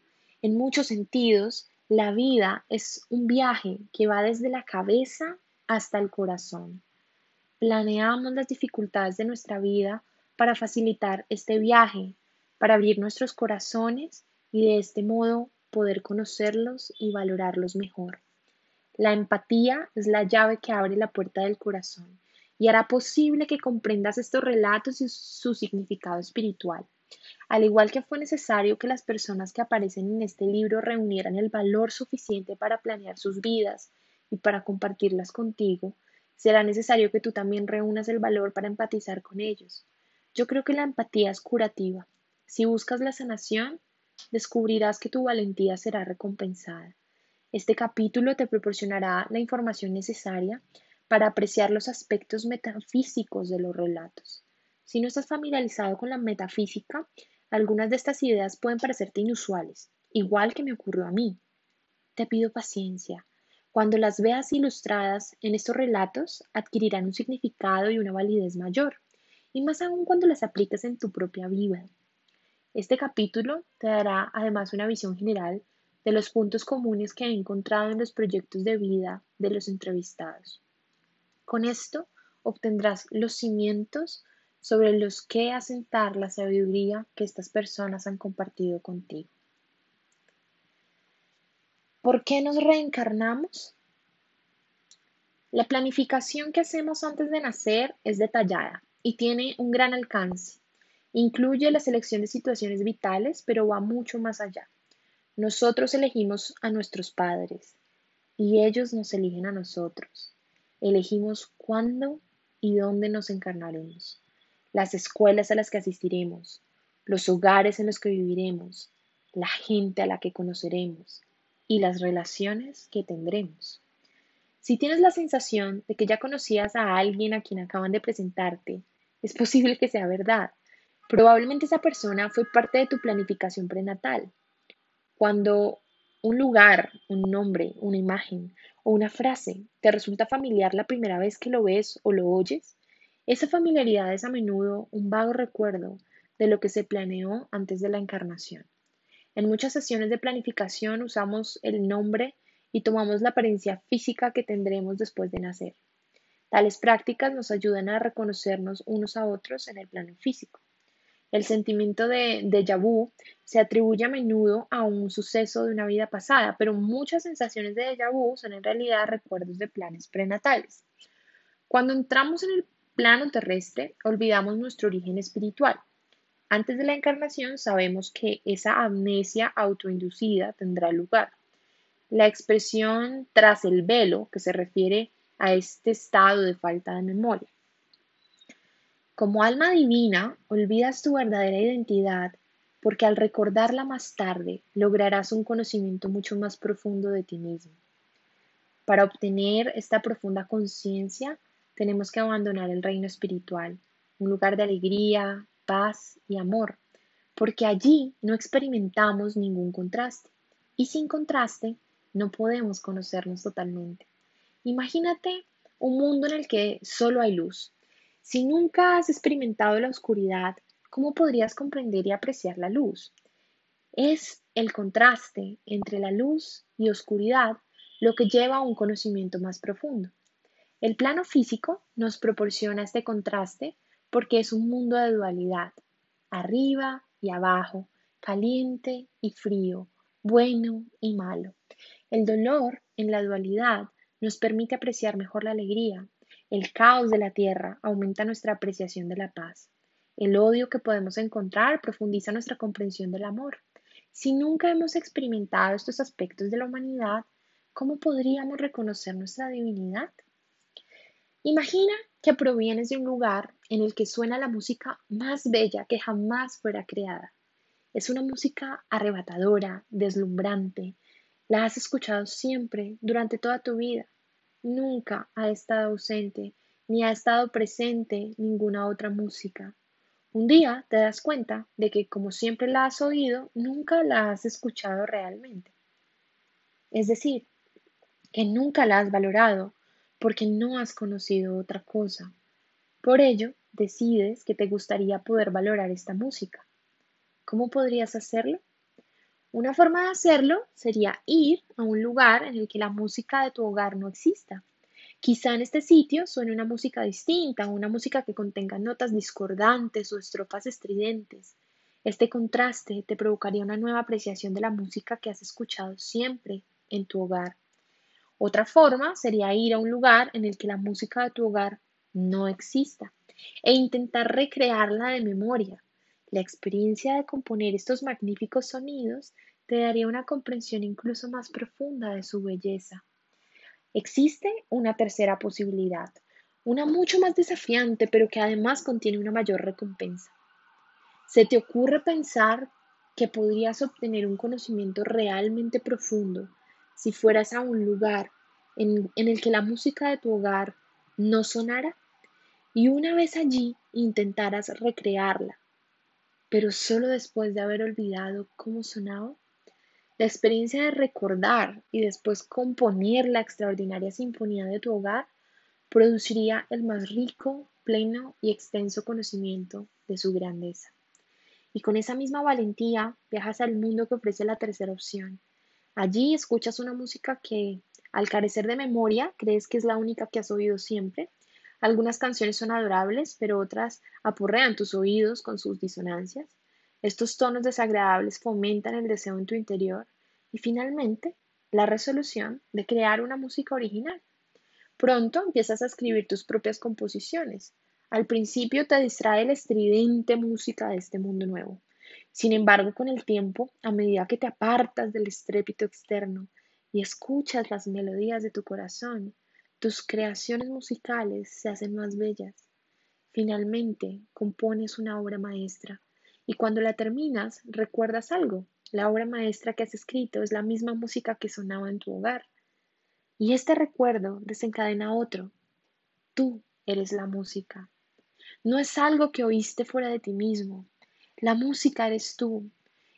en muchos sentidos, la vida es un viaje que va desde la cabeza hasta el corazón. Planeamos las dificultades de nuestra vida para facilitar este viaje, para abrir nuestros corazones y de este modo poder conocerlos y valorarlos mejor. La empatía es la llave que abre la puerta del corazón y hará posible que comprendas estos relatos y su significado espiritual. Al igual que fue necesario que las personas que aparecen en este libro reunieran el valor suficiente para planear sus vidas y para compartirlas contigo, será necesario que tú también reúnas el valor para empatizar con ellos. Yo creo que la empatía es curativa. Si buscas la sanación, descubrirás que tu valentía será recompensada. Este capítulo te proporcionará la información necesaria para apreciar los aspectos metafísicos de los relatos. Si no estás familiarizado con la metafísica, algunas de estas ideas pueden parecerte inusuales, igual que me ocurrió a mí. Te pido paciencia. Cuando las veas ilustradas en estos relatos, adquirirán un significado y una validez mayor, y más aún cuando las apliques en tu propia vida. Este capítulo te dará además una visión general de los puntos comunes que he encontrado en los proyectos de vida de los entrevistados. Con esto obtendrás los cimientos sobre los que asentar la sabiduría que estas personas han compartido contigo. ¿Por qué nos reencarnamos? La planificación que hacemos antes de nacer es detallada y tiene un gran alcance. Incluye la selección de situaciones vitales, pero va mucho más allá. Nosotros elegimos a nuestros padres y ellos nos eligen a nosotros. Elegimos cuándo y dónde nos encarnaremos las escuelas a las que asistiremos, los hogares en los que viviremos, la gente a la que conoceremos y las relaciones que tendremos. Si tienes la sensación de que ya conocías a alguien a quien acaban de presentarte, es posible que sea verdad. Probablemente esa persona fue parte de tu planificación prenatal. Cuando un lugar, un nombre, una imagen o una frase te resulta familiar la primera vez que lo ves o lo oyes, esa familiaridad es a menudo un vago recuerdo de lo que se planeó antes de la encarnación. En muchas sesiones de planificación usamos el nombre y tomamos la apariencia física que tendremos después de nacer. Tales prácticas nos ayudan a reconocernos unos a otros en el plano físico. El sentimiento de déjà vu se atribuye a menudo a un suceso de una vida pasada, pero muchas sensaciones de déjà vu son en realidad recuerdos de planes prenatales. Cuando entramos en el plano terrestre, olvidamos nuestro origen espiritual. Antes de la encarnación sabemos que esa amnesia autoinducida tendrá lugar. La expresión tras el velo, que se refiere a este estado de falta de memoria. Como alma divina, olvidas tu verdadera identidad porque al recordarla más tarde lograrás un conocimiento mucho más profundo de ti mismo. Para obtener esta profunda conciencia, tenemos que abandonar el reino espiritual, un lugar de alegría, paz y amor, porque allí no experimentamos ningún contraste y sin contraste no podemos conocernos totalmente. Imagínate un mundo en el que solo hay luz, si nunca has experimentado la oscuridad, ¿cómo podrías comprender y apreciar la luz? Es el contraste entre la luz y oscuridad lo que lleva a un conocimiento más profundo. El plano físico nos proporciona este contraste porque es un mundo de dualidad, arriba y abajo, caliente y frío, bueno y malo. El dolor en la dualidad nos permite apreciar mejor la alegría, el caos de la tierra aumenta nuestra apreciación de la paz. El odio que podemos encontrar profundiza nuestra comprensión del amor. Si nunca hemos experimentado estos aspectos de la humanidad, ¿cómo podríamos reconocer nuestra divinidad? Imagina que provienes de un lugar en el que suena la música más bella que jamás fuera creada. Es una música arrebatadora, deslumbrante. La has escuchado siempre, durante toda tu vida nunca ha estado ausente ni ha estado presente ninguna otra música. Un día te das cuenta de que como siempre la has oído, nunca la has escuchado realmente. Es decir, que nunca la has valorado porque no has conocido otra cosa. Por ello, decides que te gustaría poder valorar esta música. ¿Cómo podrías hacerlo? Una forma de hacerlo sería ir a un lugar en el que la música de tu hogar no exista. Quizá en este sitio suene una música distinta, una música que contenga notas discordantes o estrofas estridentes. Este contraste te provocaría una nueva apreciación de la música que has escuchado siempre en tu hogar. Otra forma sería ir a un lugar en el que la música de tu hogar no exista e intentar recrearla de memoria. La experiencia de componer estos magníficos sonidos te daría una comprensión incluso más profunda de su belleza. Existe una tercera posibilidad, una mucho más desafiante, pero que además contiene una mayor recompensa. ¿Se te ocurre pensar que podrías obtener un conocimiento realmente profundo si fueras a un lugar en, el que la música de tu hogar no sonara? Y una vez allí intentaras recrearla, pero solo después de haber olvidado cómo sonaba. La experiencia de recordar y después componer la extraordinaria sinfonía de tu hogar produciría el más rico, pleno y extenso conocimiento de su grandeza. Y con esa misma valentía viajas al mundo que ofrece la tercera opción. Allí escuchas una música que, al carecer de memoria, crees que es la única que has oído siempre algunas canciones son adorables, pero otras apurrean tus oídos con sus disonancias. Estos tonos desagradables fomentan el deseo en tu interior y finalmente la resolución de crear una música original. Pronto empiezas a escribir tus propias composiciones. Al principio te distrae la estridente música de este mundo nuevo. Sin embargo, con el tiempo, a medida que te apartas del estrépito externo y escuchas las melodías de tu corazón, tus creaciones musicales se hacen más bellas. Finalmente, compones una obra maestra y cuando la terminas, recuerdas algo. La obra maestra que has escrito es la misma música que sonaba en tu hogar. Y este recuerdo desencadena otro. Tú eres la música. No es algo que oíste fuera de ti mismo. La música eres tú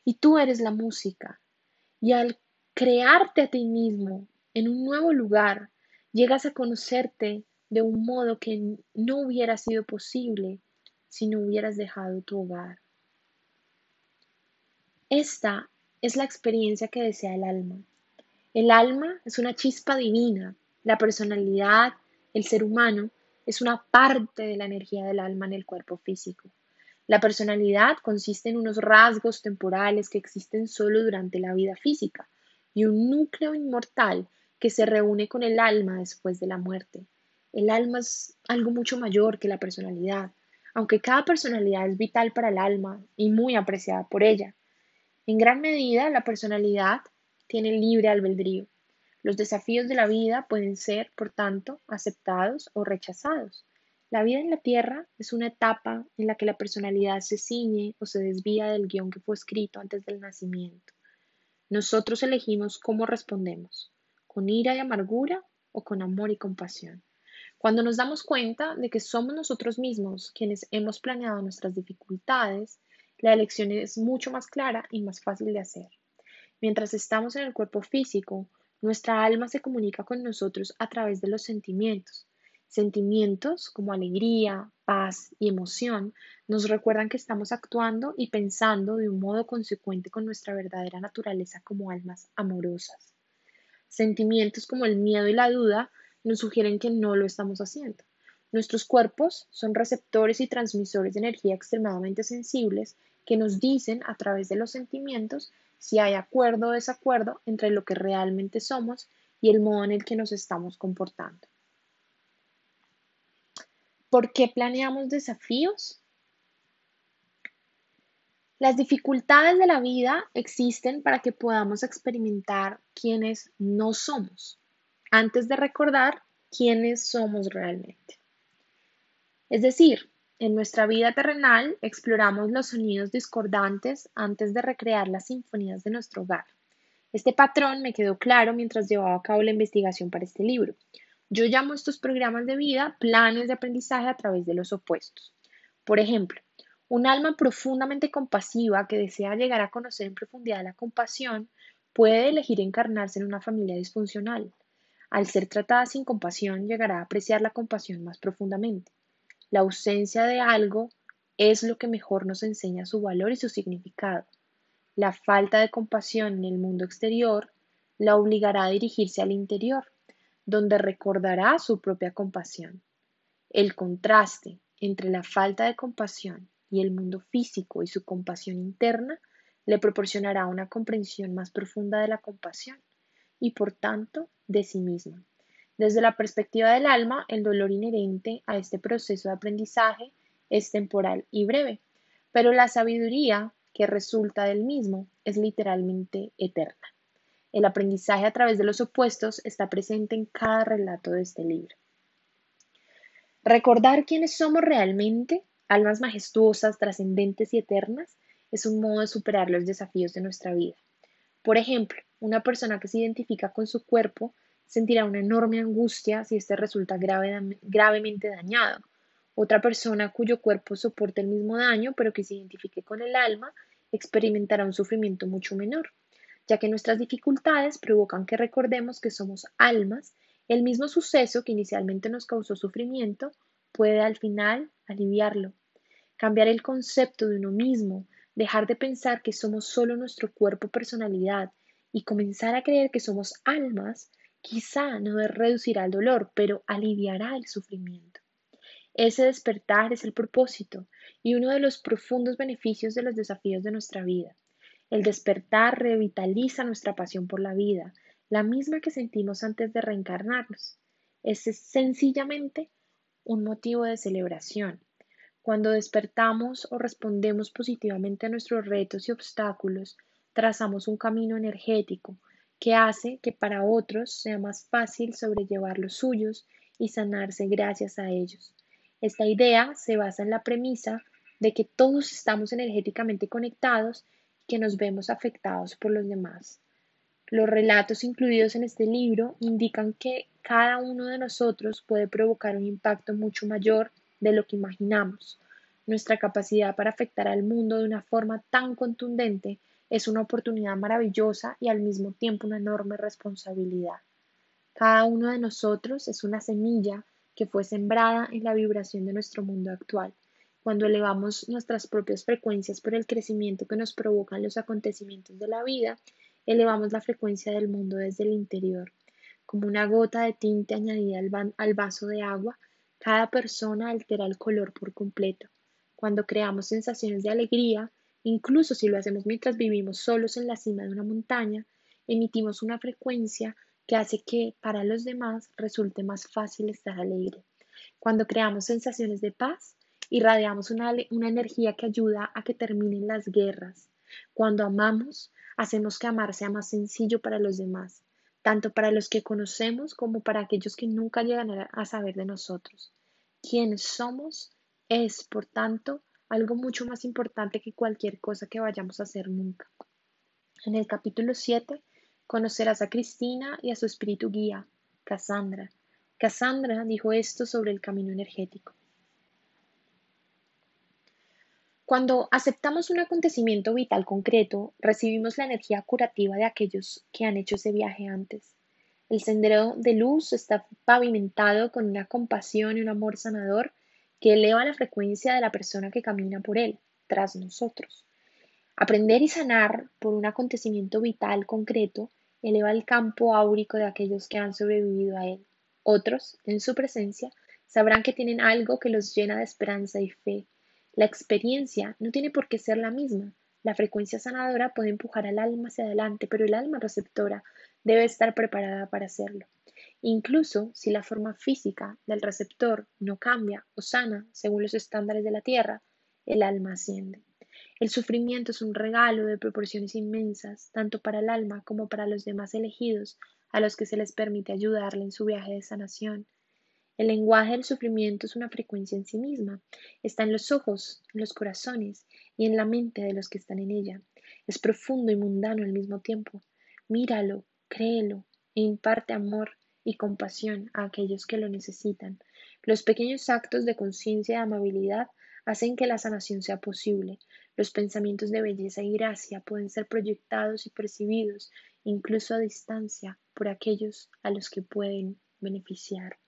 y tú eres la música. Y al crearte a ti mismo en un nuevo lugar, Llegas a conocerte de un modo que no hubiera sido posible si no hubieras dejado tu hogar. Esta es la experiencia que desea el alma. El alma es una chispa divina. La personalidad, el ser humano, es una parte de la energía del alma en el cuerpo físico. La personalidad consiste en unos rasgos temporales que existen solo durante la vida física y un núcleo inmortal que se reúne con el alma después de la muerte. El alma es algo mucho mayor que la personalidad, aunque cada personalidad es vital para el alma y muy apreciada por ella. En gran medida, la personalidad tiene libre albedrío. Los desafíos de la vida pueden ser, por tanto, aceptados o rechazados. La vida en la Tierra es una etapa en la que la personalidad se ciñe o se desvía del guion que fue escrito antes del nacimiento. Nosotros elegimos cómo respondemos, con ira y amargura o con amor y compasión. Cuando nos damos cuenta de que somos nosotros mismos quienes hemos planeado nuestras dificultades, la elección es mucho más clara y más fácil de hacer. Mientras estamos en el cuerpo físico, nuestra alma se comunica con nosotros a través de los sentimientos, Sentimientos como alegría, paz y emoción nos recuerdan que estamos actuando y pensando de un modo consecuente con nuestra verdadera naturaleza como almas amorosas. Sentimientos como el miedo y la duda nos sugieren que no lo estamos haciendo. Nuestros cuerpos son receptores y transmisores de energía extremadamente sensibles que nos dicen a través de los sentimientos si hay acuerdo o desacuerdo entre lo que realmente somos y el modo en el que nos estamos comportando. ¿Por qué planeamos desafíos? Las dificultades de la vida existen para que podamos experimentar quiénes no somos, antes de recordar quiénes somos realmente. Es decir, en nuestra vida terrenal exploramos los sonidos discordantes antes de recrear las sinfonías de nuestro hogar. Este patrón me quedó claro mientras llevaba a cabo la investigación para este libro. Yo llamo estos programas de vida planes de aprendizaje a través de los opuestos. Por ejemplo, un alma profundamente compasiva que desea llegar a conocer en profundidad la compasión puede elegir encarnarse en una familia disfuncional. Al ser tratada sin compasión, llegará a apreciar la compasión más profundamente. La ausencia de algo es lo que mejor nos enseña su valor y su significado. La falta de compasión en el mundo exterior la obligará a dirigirse al interior donde recordará su propia compasión. El contraste entre la falta de compasión y el mundo físico y su compasión interna le proporcionará una comprensión más profunda de la compasión y por tanto de sí misma. Desde la perspectiva del alma, el dolor inherente a este proceso de aprendizaje es temporal y breve, pero la sabiduría que resulta del mismo es literalmente eterna. El aprendizaje a través de los opuestos está presente en cada relato de este libro. Recordar quiénes somos realmente, almas majestuosas, trascendentes y eternas, es un modo de superar los desafíos de nuestra vida. Por ejemplo, una persona que se identifica con su cuerpo sentirá una enorme angustia si éste resulta gravemente dañado. Otra persona cuyo cuerpo soporte el mismo daño, pero que se identifique con el alma, experimentará un sufrimiento mucho menor ya que nuestras dificultades provocan que recordemos que somos almas, el mismo suceso que inicialmente nos causó sufrimiento puede al final aliviarlo. Cambiar el concepto de uno mismo, dejar de pensar que somos solo nuestro cuerpo personalidad y comenzar a creer que somos almas, quizá no reducirá el dolor, pero aliviará el sufrimiento. Ese despertar es el propósito y uno de los profundos beneficios de los desafíos de nuestra vida. El despertar revitaliza nuestra pasión por la vida, la misma que sentimos antes de reencarnarnos. Es sencillamente un motivo de celebración. Cuando despertamos o respondemos positivamente a nuestros retos y obstáculos, trazamos un camino energético que hace que para otros sea más fácil sobrellevar los suyos y sanarse gracias a ellos. Esta idea se basa en la premisa de que todos estamos energéticamente conectados que nos vemos afectados por los demás. Los relatos incluidos en este libro indican que cada uno de nosotros puede provocar un impacto mucho mayor de lo que imaginamos. Nuestra capacidad para afectar al mundo de una forma tan contundente es una oportunidad maravillosa y al mismo tiempo una enorme responsabilidad. Cada uno de nosotros es una semilla que fue sembrada en la vibración de nuestro mundo actual cuando elevamos nuestras propias frecuencias por el crecimiento que nos provocan los acontecimientos de la vida, elevamos la frecuencia del mundo desde el interior. Como una gota de tinte añadida al, vaso de agua, cada persona altera el color por completo. Cuando creamos sensaciones de alegría, incluso si lo hacemos mientras vivimos solos en la cima de una montaña, emitimos una frecuencia que hace que para los demás resulte más fácil estar alegre. Cuando creamos sensaciones de paz, Irradiamos una, una energía que ayuda a que terminen las guerras. Cuando amamos, hacemos que amar sea más sencillo para los demás. tanto para los que conocemos como para aquellos que nunca llegan a saber de nosotros. Quiénes somos es, por tanto, algo mucho más importante que cualquier cosa que vayamos a hacer nunca. En el capítulo 7 conocerás a Cristina y a su espíritu guía, Cassandra. Cassandra dijo esto sobre el camino energético. Cuando aceptamos un acontecimiento vital concreto, recibimos la energía curativa de aquellos que han hecho ese viaje antes. El sendero de luz está pavimentado con una compasión y un amor sanador que eleva la frecuencia de la persona que camina por él, tras nosotros. Aprender y sanar por un acontecimiento vital concreto eleva el campo áurico de aquellos que han sobrevivido a él. Otros, en su presencia, sabrán que tienen algo que los llena de esperanza y fe, la experiencia no tiene por qué ser la misma. La frecuencia sanadora puede empujar al alma hacia adelante, pero el alma receptora debe estar preparada para hacerlo. Incluso si la forma física del receptor no cambia o sana según los estándares de la Tierra, el alma asciende. El sufrimiento es un regalo de proporciones inmensas, tanto para el alma como para los demás elegidos, a los que se les permite ayudarle en su viaje de sanación. El lenguaje del sufrimiento es una frecuencia en sí misma. Está en los ojos, en los corazones y en la mente de los que están en ella. Es profundo y mundano al mismo tiempo. Míralo, créelo e imparte amor y compasión a aquellos que lo necesitan. Los pequeños actos de conciencia y amabilidad hacen que la sanación sea posible. Los pensamientos de belleza y gracia pueden ser proyectados y percibidos, incluso a distancia, por aquellos a los que pueden beneficiar.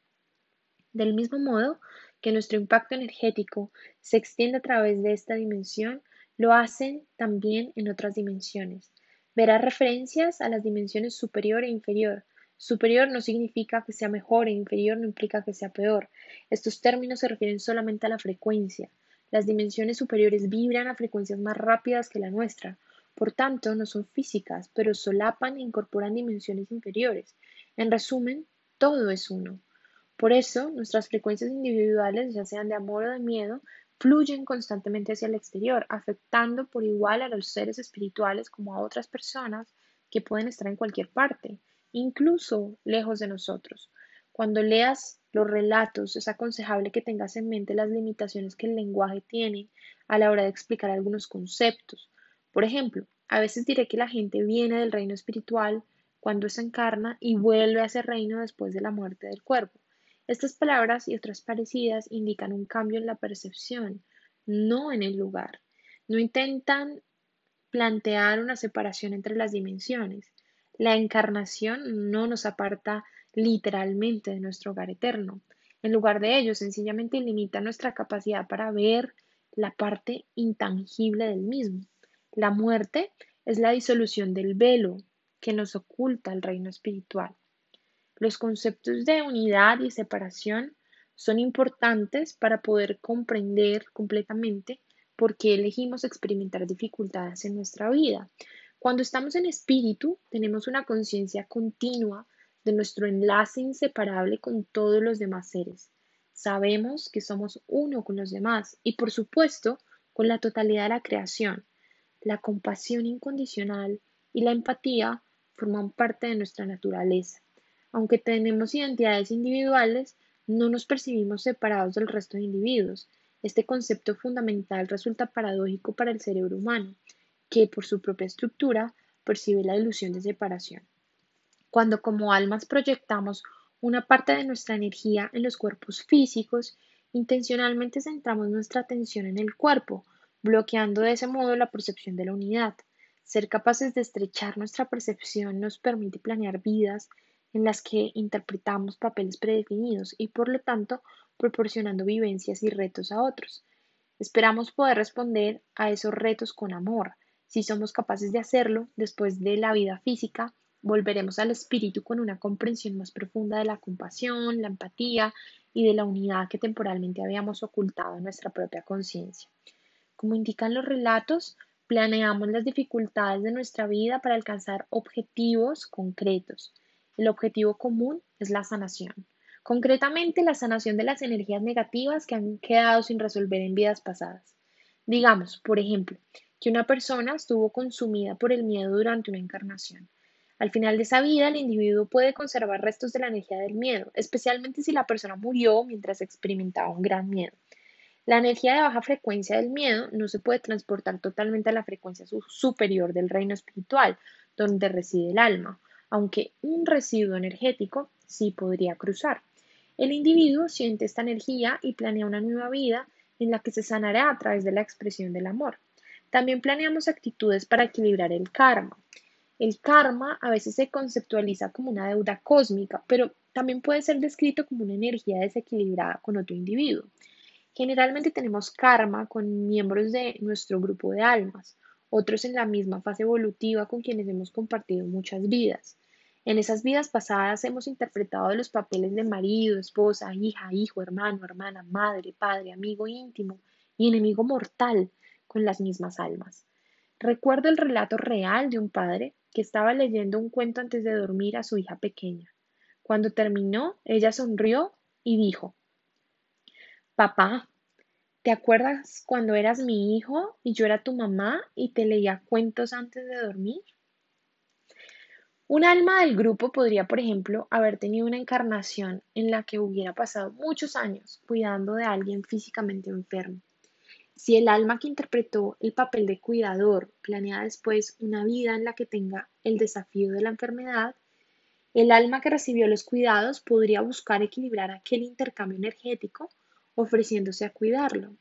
Del mismo modo que nuestro impacto energético se extiende a través de esta dimensión, lo hacen también en otras dimensiones. Verá referencias a las dimensiones superior e inferior. Superior no significa que sea mejor e inferior no implica que sea peor. Estos términos se refieren solamente a la frecuencia. Las dimensiones superiores vibran a frecuencias más rápidas que la nuestra. Por tanto, no son físicas, pero solapan e incorporan dimensiones inferiores. En resumen, todo es uno. Por eso, nuestras frecuencias individuales, ya sean de amor o de miedo, fluyen constantemente hacia el exterior, afectando por igual a los seres espirituales como a otras personas que pueden estar en cualquier parte, incluso lejos de nosotros. Cuando leas los relatos, es aconsejable que tengas en mente las limitaciones que el lenguaje tiene a la hora de explicar algunos conceptos. Por ejemplo, a veces diré que la gente viene del reino espiritual cuando se encarna y vuelve a ese reino después de la muerte del cuerpo. Estas palabras y otras parecidas indican un cambio en la percepción, no en el lugar. No intentan plantear una separación entre las dimensiones. La encarnación no nos aparta literalmente de nuestro hogar eterno. En lugar de ello, sencillamente limita nuestra capacidad para ver la parte intangible del mismo. La muerte es la disolución del velo que nos oculta el reino espiritual. Los conceptos de unidad y separación son importantes para poder comprender completamente por qué elegimos experimentar dificultades en nuestra vida. Cuando estamos en espíritu, tenemos una conciencia continua de nuestro enlace inseparable con todos los demás seres. Sabemos que somos uno con los demás y, por supuesto, con la totalidad de la creación. La compasión incondicional y la empatía forman parte de nuestra naturaleza. Aunque tenemos identidades individuales, no nos percibimos separados del resto de individuos. Este concepto fundamental resulta paradójico para el cerebro humano, que por su propia estructura percibe la ilusión de separación. Cuando como almas proyectamos una parte de nuestra energía en los cuerpos físicos, intencionalmente centramos nuestra atención en el cuerpo, bloqueando de ese modo la percepción de la unidad. Ser capaces de estrechar nuestra percepción nos permite planear vidas en las que interpretamos papeles predefinidos y por lo tanto proporcionando vivencias y retos a otros. Esperamos poder responder a esos retos con amor. Si somos capaces de hacerlo después de la vida física, volveremos al espíritu con una comprensión más profunda de la compasión, la empatía y de la unidad que temporalmente habíamos ocultado en nuestra propia conciencia. Como indican los relatos, planeamos las dificultades de nuestra vida para alcanzar objetivos concretos. El objetivo común es la sanación. Concretamente, la sanación de las energías negativas que han quedado sin resolver en vidas pasadas. Digamos, por ejemplo, que una persona estuvo consumida por el miedo durante una encarnación. Al final de esa vida, el individuo puede conservar restos de la energía del miedo, especialmente si la persona murió mientras experimentaba un gran miedo. La energía de baja frecuencia del miedo no se puede transportar totalmente a la frecuencia superior del reino espiritual, donde reside el alma, aunque un residuo energético sí podría cruzar. El individuo siente esta energía y planea una nueva vida en la que se sanará a través de la expresión del amor. También planeamos actitudes para equilibrar el karma. El karma a veces se conceptualiza como una deuda cósmica, pero también puede ser descrito como una energía desequilibrada con otro individuo. Generalmente tenemos karma con miembros de nuestro grupo de almas, otros en la misma fase evolutiva con quienes hemos compartido muchas vidas. En esas vidas pasadas hemos interpretado los papeles de marido, esposa, hija, hijo, hermano, hermana, madre, padre, amigo íntimo y enemigo mortal con las mismas almas. Recuerdo el relato real de un padre que estaba leyendo un cuento antes de dormir a su hija pequeña. Cuando terminó, ella sonrió y dijo, Papá, ¿te acuerdas cuando eras mi hijo y yo era tu mamá y te leía cuentos antes de dormir? Un alma del grupo podría, por ejemplo, haber tenido una encarnación en la que hubiera pasado muchos años cuidando de alguien físicamente enfermo. Si el alma que interpretó el papel de cuidador planea después una vida en la que tenga el desafío de la enfermedad, el alma que recibió los cuidados podría buscar equilibrar aquel intercambio energético ofreciéndose a cuidarlo.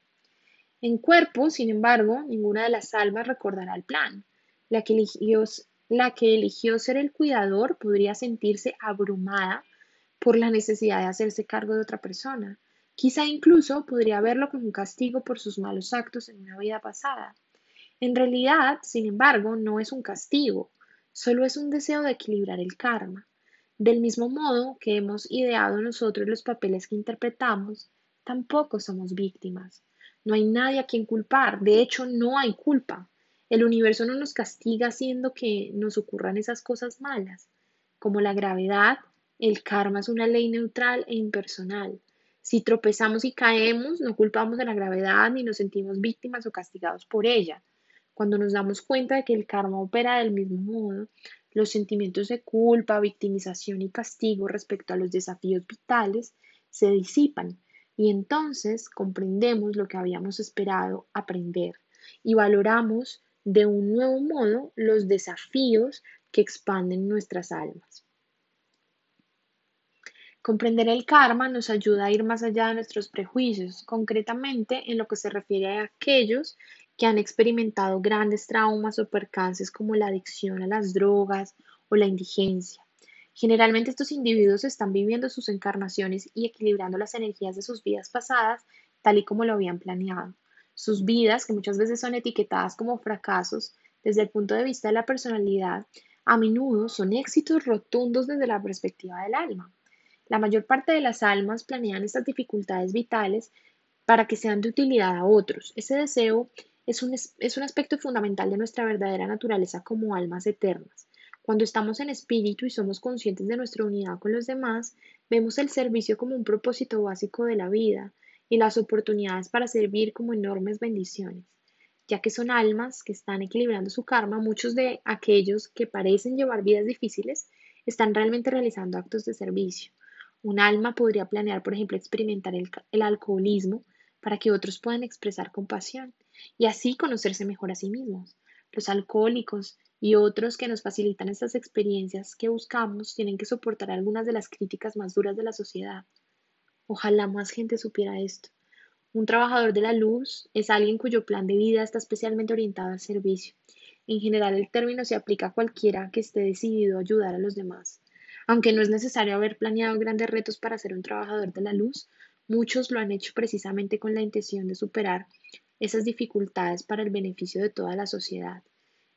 En cuerpo, sin embargo, ninguna de las almas recordará el plan. La que, eligió, la que eligió ser el cuidador podría sentirse abrumada por la necesidad de hacerse cargo de otra persona Quizá incluso podría verlo como un castigo por sus malos actos en una vida pasada. En realidad, sin embargo, no es un castigo, solo es un deseo de equilibrar el karma. Del mismo modo que hemos ideado nosotros los papeles que interpretamos, tampoco somos víctimas. No hay nadie a quien culpar, de hecho no hay culpa. El universo no nos castiga haciendo que nos ocurran esas cosas malas. Como la gravedad, el karma es una ley neutral e impersonal. Si tropezamos y caemos, no culpamos de la gravedad ni nos sentimos víctimas o castigados por ella. Cuando nos damos cuenta de que el karma opera del mismo modo, los sentimientos de culpa, victimización y castigo respecto a los desafíos vitales se disipan y entonces comprendemos lo que habíamos esperado aprender y valoramos de un nuevo modo los desafíos que expanden nuestras almas. Comprender el karma nos ayuda a ir más allá de nuestros prejuicios, concretamente en lo que se refiere a aquellos que han experimentado grandes traumas o percances como la adicción a las drogas o la indigencia. Generalmente estos individuos están viviendo sus encarnaciones y equilibrando las energías de sus vidas pasadas tal y como lo habían planeado. Sus vidas, que muchas veces son etiquetadas como fracasos desde el punto de vista de la personalidad, a menudo son éxitos rotundos desde la perspectiva del alma. La mayor parte de las almas planean estas dificultades vitales para que sean de utilidad a otros. Ese deseo es un, es un aspecto fundamental de nuestra verdadera naturaleza como almas eternas. Cuando estamos en espíritu y somos conscientes de nuestra unidad con los demás, vemos el servicio como un propósito básico de la vida y las oportunidades para servir como enormes bendiciones. Ya que son almas que están equilibrando su karma, muchos de aquellos que parecen llevar vidas difíciles están realmente realizando actos de servicio. Un alma podría planear, por ejemplo, experimentar el, alcoholismo para que otros puedan expresar compasión y así conocerse mejor a sí mismos. Los alcohólicos y otros que nos facilitan estas experiencias que buscamos tienen que soportar algunas de las críticas más duras de la sociedad. Ojalá más gente supiera esto. Un trabajador de la luz es alguien cuyo plan de vida está especialmente orientado al servicio. En general, el término se aplica a cualquiera que esté decidido a ayudar a los demás. Aunque no es necesario haber planeado grandes retos para ser un trabajador de la luz, muchos lo han hecho precisamente con la intención de superar esas dificultades para el beneficio de toda la sociedad.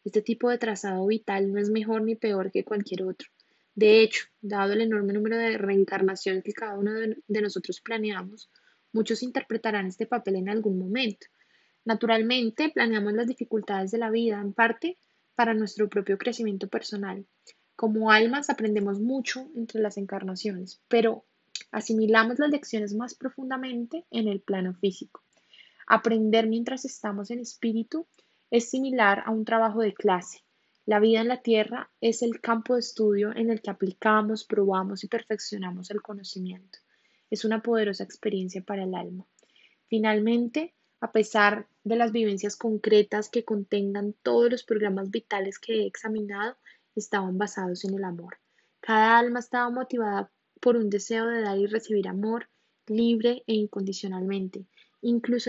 Este tipo de trazado vital no es mejor ni peor que cualquier otro. De hecho, dado el enorme número de reencarnaciones que cada uno de nosotros planeamos, muchos interpretarán este papel en algún momento. Naturalmente, planeamos las dificultades de la vida, en parte, para nuestro propio crecimiento personal. Como almas aprendemos mucho entre las encarnaciones, pero asimilamos las lecciones más profundamente en el plano físico. Aprender mientras estamos en espíritu es similar a un trabajo de clase. La vida en la Tierra es el campo de estudio en el que aplicamos, probamos y perfeccionamos el conocimiento. Es una poderosa experiencia para el alma. Finalmente, a pesar de las vivencias concretas que contengan todos los programas vitales que he examinado, estaban basados en el amor. Cada alma estaba motivada por un deseo de dar y recibir amor libre e incondicionalmente, incluso